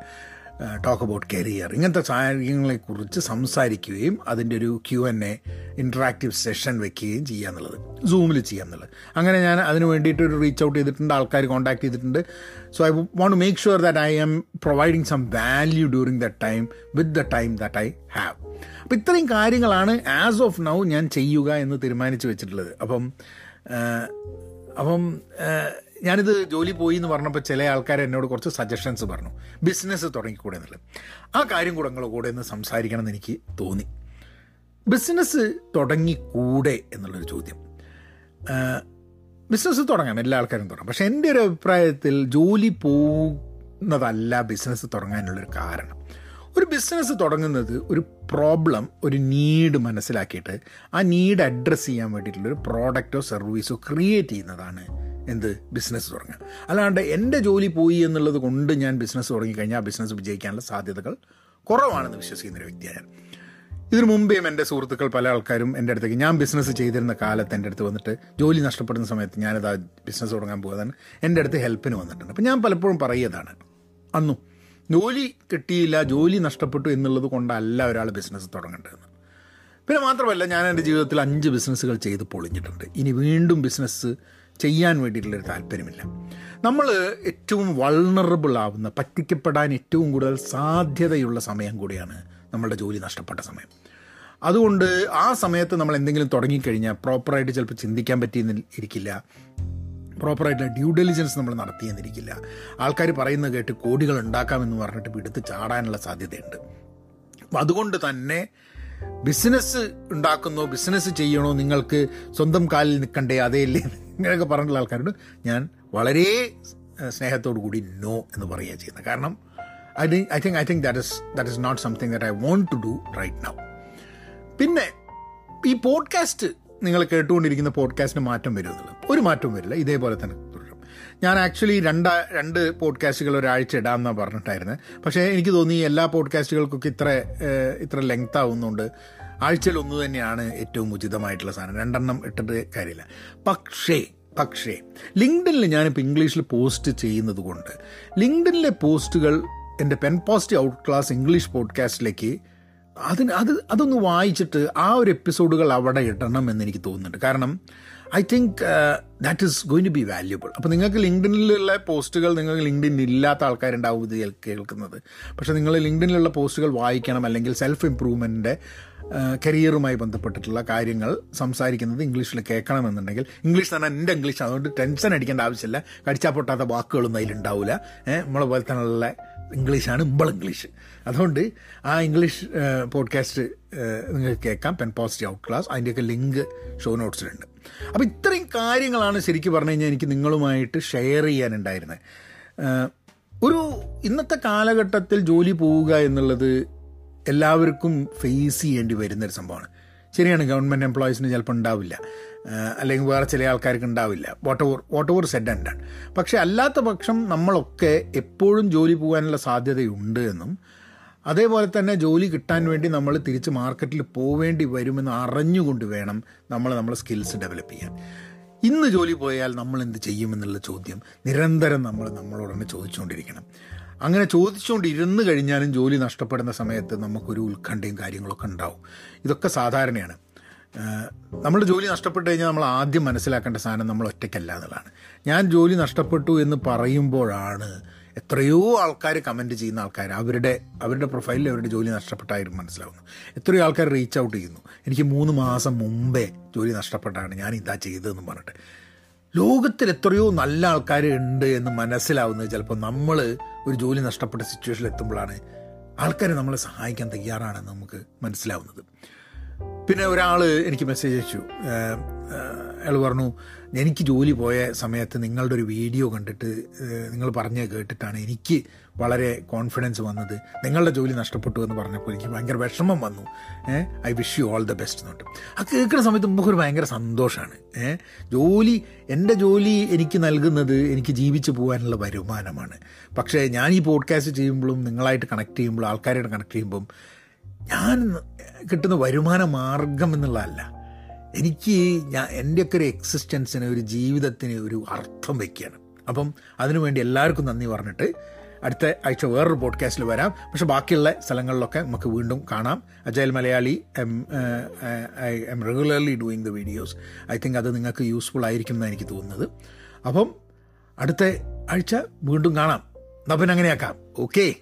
talk about career ഇങ്ങനത്തെ കാര്യങ്ങളെക്കുറിച്ച് സംസാരിക്കുകയും അതിന്റെ ഒരു Q and A interactive session വെക്കുകയും ചെയ്യുക എന്നുള്ളത് സൂമിൽ ചെയ്യുക എന്നുള്ളത് അങ്ങനെ ഞാൻ അതിന് വേണ്ടിയിട്ട് ഒരു റീച്ച് ഔട്ട് ചെയ്തിട്ടുണ്ട് ആൾക്കാർ കോൺടാക്ട് ചെയ്തിട്ടുണ്ട്. So I want to make sure that I am providing some value during the time with the time that I have അപ്പം ഇത്രയും കാര്യങ്ങളാണ് ആസ് ഓഫ് നൗ ഞാൻ ചെയ്യുക എന്ന് തീരുമാനിച്ച് വെച്ചിട്ടുള്ളത്. അപ്പം അപ്പം ഞാനിത് ജോലി പോയി എന്ന് പറഞ്ഞപ്പോൾ ചില ആൾക്കാർ എന്നോട് കുറച്ച് സജഷൻസ് പറഞ്ഞു. ബിസിനസ് തുടങ്ങിക്കൂടെ എന്നുള്ളത്. ആ കാര്യം കൂടെ നിങ്ങളുടെ കൂടെ ഒന്ന് സംസാരിക്കണം എന്ന് എനിക്ക് തോന്നി. ബിസിനസ് തുടങ്ങിക്കൂടെ എന്നുള്ളൊരു ചോദ്യം. ബിസിനസ് തുടങ്ങാം എല്ലാ ആൾക്കാരും തുടങ്ങാം. പക്ഷേ എന്റെ ഒരു അഭിപ്രായത്തിൽ ജോലി പോകുന്നതല്ല ബിസിനസ് തുടങ്ങാനുള്ളൊരു കാരണം. ഒരു ബിസിനസ് തുടങ്ങുന്നത് ഒരു പ്രോബ്ലം ഒരു നീഡ് മനസ്സിലാക്കിയിട്ട് ആ നീഡ് അഡ്രസ്സ് ചെയ്യാൻ വേണ്ടിയിട്ടുള്ളൊരു പ്രോഡക്റ്റോ സർവീസോ ക്രിയേറ്റ് ചെയ്യുന്നതാണ് എന്ത്? ബിസിനസ് തുടങ്ങുക. അല്ലാണ്ട് എന്റെ ജോലി പോയി എന്നുള്ളത് കൊണ്ട് ഞാൻ ബിസിനസ് തുടങ്ങിക്കഴിഞ്ഞാൽ ആ ബിസിനസ് വിജയിക്കാനുള്ള സാധ്യതകൾ കുറവാണെന്ന് വിശ്വസിക്കുന്ന ഒരു വ്യക്തിയാണ് ഇതിനു മുമ്പേയും എന്റെ സുഹൃത്തുക്കൾ പല ആൾക്കാരും എന്റെ അടുത്തേക്ക് ഞാൻ ബിസിനസ് ചെയ്തിരുന്ന കാലത്ത് എന്റെ അടുത്ത് വന്നിട്ട് ജോലി നഷ്ടപ്പെടുന്ന സമയത്ത് ഞാനത് ആ ബിസിനസ് തുടങ്ങാൻ പോകാതാണ് എന്റെ അടുത്ത് ഹെൽപ്പിന് വന്നിട്ടുണ്ട്. അപ്പം ഞാൻ പലപ്പോഴും പറയതാണ് അന്നും ജോലി കിട്ടിയില്ല ജോലി നഷ്ടപ്പെട്ടു എന്നുള്ളത് കൊണ്ടല്ല ഒരാൾ ബിസിനസ് തുടങ്ങേണ്ടതെന്ന്. പിന്നെ മാത്രമല്ല ഞാൻ എന്റെ ജീവിതത്തിൽ അഞ്ച് ബിസിനസ്സുകൾ ചെയ്ത് പൊളിഞ്ഞിട്ടുണ്ട്. ഇനി വീണ്ടും ബിസിനസ് ചെയ്യാൻ വേണ്ടിയിട്ടുള്ളൊരു താല്പര്യമില്ല. നമ്മൾ ഏറ്റവും വൾണറബിൾ ആവുന്ന പറ്റിക്കപ്പെടാൻ ഏറ്റവും കൂടുതൽ സാധ്യതയുള്ള സമയം കൂടിയാണ് നമ്മളുടെ ജോലി നഷ്ടപ്പെട്ട സമയം. അതുകൊണ്ട് ആ സമയത്ത് നമ്മൾ എന്തെങ്കിലും തുടങ്ങിക്കഴിഞ്ഞാൽ പ്രോപ്പറായിട്ട് ചിലപ്പോൾ ചിന്തിക്കാൻ പറ്റിയെന്ന് ഇരിക്കില്ല. പ്രോപ്പറായിട്ടുള്ള ഡ്യൂ ഡെലിജൻസ് നമ്മൾ നടത്തി നടത്തിയെന്നിരിക്കില്ല. ആൾക്കാർ പറയുന്നത് കേട്ട് കോടികൾ ഉണ്ടാക്കാമെന്ന് പറഞ്ഞിട്ട് എടുത്ത് ചാടാനുള്ള സാധ്യതയുണ്ട്. അപ്പം അതുകൊണ്ട് തന്നെ ബിസിനസ് ഉണ്ടാക്കുന്നോ ബിസിനസ് ചെയ്യണോ നിങ്ങൾക്ക് സ്വന്തം കാലിൽ നിൽക്കണ്ടേ അതേ ഇല്ലേ ഇങ്ങനെയൊക്കെ പറഞ്ഞിട്ടുള്ള ആൾക്കാരോട് ഞാൻ വളരെ സ്നേഹത്തോടു കൂടി നോ എന്ന് പറയുക ചെയ്യുന്നത്. കാരണം I think I think I think that is that is not something that I want to do right now പിന്നെ ഈ പോഡ്കാസ്റ്റ് നിങ്ങൾ കേട്ടുകൊണ്ടിരിക്കുന്ന പോഡ്കാസ്റ്റിന് മാറ്റം വരുമെന്നുള്ളത് ഒരു മാറ്റവും വരില്ല. ഇതേപോലെ തന്നെ തുടരും. ഞാൻ ആക്ച്വലി രണ്ട് രണ്ട് പോഡ്കാസ്റ്റുകൾ ഒരാഴ്ച ഇടാമെന്നാണ് പറഞ്ഞിട്ടായിരുന്നത് പക്ഷേ എനിക്ക് തോന്നി എല്ലാ പോഡ്കാസ്റ്റുകൾക്കൊക്കെ ഇത്ര ഇത്ര ലെങ്ത് ആവുന്നുണ്ട് ആഴ്ചയിൽ ഒന്ന് തന്നെയാണ് ഏറ്റവും ഉചിതമായിട്ടുള്ള സാധനം. രണ്ടെണ്ണം ഇട്ടിട്ട് കാര്യമില്ല. പക്ഷേ പക്ഷേ ലിങ്ക്ഡിനിൽ ഞാനിപ്പോൾ ഇംഗ്ലീഷിൽ പോസ്റ്റ് ചെയ്യുന്നത് കൊണ്ട് ലിങ്ക്ഡിനിലെ പോസ്റ്റുകൾ എന്റെ pen post out class English പോഡ്കാസ്റ്റിലേക്ക് അതിന് അത് അതൊന്ന് വായിച്ചിട്ട് ആ ഒരു എപ്പിസോഡുകൾ അവിടെ ഇടണം എന്ന് എനിക്ക് തോന്നുന്നുണ്ട്. കാരണം I think that is going to be valuable അപ്പോൾ നിങ്ങൾക്ക് ലിങ്ക്ഡിനിലുള്ള പോസ്റ്റുകൾ നിങ്ങൾക്ക് ലിങ്ക്ഡിൻ ഇല്ലാത്ത ആൾക്കാരുണ്ടാവും ഇത് കേൾക്കുന്നത്. പക്ഷേ നിങ്ങൾ ലിങ്ക്ഡിനിലുള്ള പോസ്റ്റുകൾ വായിക്കണം അല്ലെങ്കിൽ സെൽഫ് ഇമ്പ്രൂവ്മെന്റിന്റെ കരിയറുമായി ബന്ധപ്പെട്ടിട്ടുള്ള കാര്യങ്ങൾ സംസാരിക്കുന്നത് ഇംഗ്ലീഷിൽ കേൾക്കണമെന്നുണ്ടെങ്കിൽ ഇംഗ്ലീഷ് തന്നെ എന്റെ ഇംഗ്ലീഷ് അതുകൊണ്ട് ടെൻഷൻ അടിക്കേണ്ട ആവശ്യമില്ല. കടിച്ചാൽ പൊട്ടാത്ത വാക്കുകളൊന്നും അതിലുണ്ടാവില്ല നമ്മളെ പോലെ തന്നെയുള്ള ഇംഗ്ലീഷാണ് ഇമ്പൾ ഇംഗ്ലീഷ്. അതുകൊണ്ട് ആ ഇംഗ്ലീഷ് പോഡ്കാസ്റ്റ് നിങ്ങൾക്ക് കേൾക്കാം പെൻ പോസിറ്റീവ് ഔട്ട് ക്ലാസ്. അതിന്റെയൊക്കെ ലിങ്ക് ഷോ നോട്ട്സിലുണ്ട് അപ്പോൾ ഇത്രയും കാര്യങ്ങളാണ് ശരിക്കും പറഞ്ഞു കഴിഞ്ഞാൽ എനിക്ക് നിങ്ങളുമായിട്ട് ഷെയർ ചെയ്യാനുണ്ടായിരുന്നത് ഒരു ഇന്നത്തെ കാലഘട്ടത്തിൽ ജോലി പോവുക എന്നുള്ളത് എല്ലാവർക്കും ഫേസ് ചെയ്യേണ്ടി വരുന്നൊരു സംഭവമാണ്. ശരിയാണ് ഗവൺമെന്റ് എംപ്ലോയീസിന് ചിലപ്പോൾ ഉണ്ടാവില്ല. അല്ലെങ്കിൽ വേറെ ചില ആൾക്കാർക്ക് ഉണ്ടാവില്ല. Whatever whatever said and done പക്ഷേ അല്ലാത്ത പക്ഷം നമ്മളൊക്കെ എപ്പോഴും ജോലി പോകാനുള്ള സാധ്യതയുണ്ട് എന്നും അതേപോലെ തന്നെ ജോലി കിട്ടാൻ വേണ്ടി നമ്മൾ തിരിച്ച് മാർക്കറ്റിൽ പോവേണ്ടി വരുമെന്ന് അറിഞ്ഞുകൊണ്ട് വേണം നമ്മൾ നമ്മളെ സ്കിൽസ് ഡെവലപ്പ് ചെയ്യാൻ. ഇന്ന് ജോലി പോയാൽ നമ്മൾ എന്ത് ചെയ്യുമെന്നുള്ള ചോദ്യം നിരന്തരം നമ്മൾ നമ്മളോട് തന്നെ ചോദിച്ചുകൊണ്ടിരിക്കണം. അങ്ങനെ ചോദിച്ചുകൊണ്ടിരുന്ന് കഴിഞ്ഞാലും ജോലി നഷ്ടപ്പെടുന്ന സമയത്ത് നമുക്കൊരു ഉത്കണ്ഠയും കാര്യങ്ങളൊക്കെ ഉണ്ടാവും. ഇതൊക്കെ സാധാരണയാണ്. നമ്മുടെ ജോലി നഷ്ടപ്പെട്ട് കഴിഞ്ഞാൽ നമ്മൾ ആദ്യം മനസ്സിലാക്കേണ്ട സാധനം നമ്മൾ ഒറ്റയ്ക്കല്ല എന്നുള്ളതാണ്. ഞാൻ ജോലി നഷ്ടപ്പെട്ടു എന്ന് പറയുമ്പോഴാണ് എത്രയോ ആൾക്കാർ കമന്റ് ചെയ്യുന്ന ആൾക്കാർ അവരുടെ അവരുടെ പ്രൊഫൈലിൽ അവരുടെ ജോലി നഷ്ടപ്പെട്ടായിരുന്നു മനസ്സിലാവുന്നു. എത്രയോ ആൾക്കാർ റീച്ച് ഔട്ട് ചെയ്യുന്നു. എനിക്ക് മൂന്ന് മാസം മുമ്പേ ജോലി നഷ്ടപ്പെട്ടാണ് ഞാൻ ഇതാ ചെയ്തതെന്ന് പറഞ്ഞിട്ട്. ലോകത്തിൽ എത്രയോ നല്ല ആൾക്കാർ ഉണ്ട് എന്ന് മനസ്സിലാവുന്നത് ചിലപ്പോൾ നമ്മൾ ഒരു ജോലി നഷ്ടപ്പെട്ട സിറ്റുവേഷനിൽ എത്തുമ്പോഴാണ് ആൾക്കാർ നമ്മളെ സഹായിക്കാൻ തയ്യാറാണെന്ന് നമുക്ക് മനസ്സിലാവുന്നത്. പിന്നെ ഒരാൾ എനിക്ക് മെസ്സേജ് അയച്ചു. അയാൾ പറഞ്ഞു എനിക്ക് ജോലി പോയ സമയത്ത് നിങ്ങളുടെ ഒരു വീഡിയോ കണ്ടിട്ട് നിങ്ങൾ പറഞ്ഞ കേട്ടിട്ടാണ് എനിക്ക് വളരെ കോൺഫിഡൻസ് വന്നത്. നിങ്ങളുടെ ജോലി നഷ്ടപ്പെട്ടു എന്ന് പറഞ്ഞപ്പോൾ എനിക്ക് ഭയങ്കര വിഷമം വന്നു. I wish you all the best എന്നുണ്ട് ആ കേൾക്കുന്ന സമയത്ത് നമുക്കൊരു ഭയങ്കര സന്തോഷമാണ് ജോലി എന്റെ ജോലി എനിക്ക് നൽകുന്നത് എനിക്ക് ജീവിച്ചു പോകാനുള്ള വരുമാനമാണ്. പക്ഷേ ഞാൻ ഈ പോഡ്കാസ്റ്റ് ചെയ്യുമ്പോഴും നിങ്ങളായിട്ട് കണക്ട് ചെയ്യുമ്പോഴും ആൾക്കാരായിട്ട് കണക്ട് ചെയ്യുമ്പം ഞാൻ കിട്ടുന്ന വരുമാന മാർഗം എന്നുള്ളതല്ല. എനിക്ക് ഞാൻ എന്റെയൊക്കെ ഒരു എക്സിസ്റ്റൻസിന് ഒരു ജീവിതത്തിന് ഒരു അർത്ഥം വയ്ക്കുകയാണ് അപ്പം അതിനുവേണ്ടി എല്ലാവർക്കും നന്ദി പറഞ്ഞിട്ട് അടുത്ത ആഴ്ച വേറൊരു പോഡ്കാസ്റ്റിൽ വരാം. പക്ഷെ ബാക്കിയുള്ള സ്ഥലങ്ങളിലൊക്കെ നമുക്ക് വീണ്ടും കാണാം. Agile Malayali M I M regularly doing the videos I think അത് നിങ്ങൾക്ക് യൂസ്ഫുൾ ആയിരിക്കും എന്നാണ് എനിക്ക് തോന്നുന്നത്. അപ്പം അടുത്ത ആഴ്ച വീണ്ടും കാണാം. അപ്പം അങ്ങനെയാക്കാം. ഓക്കേ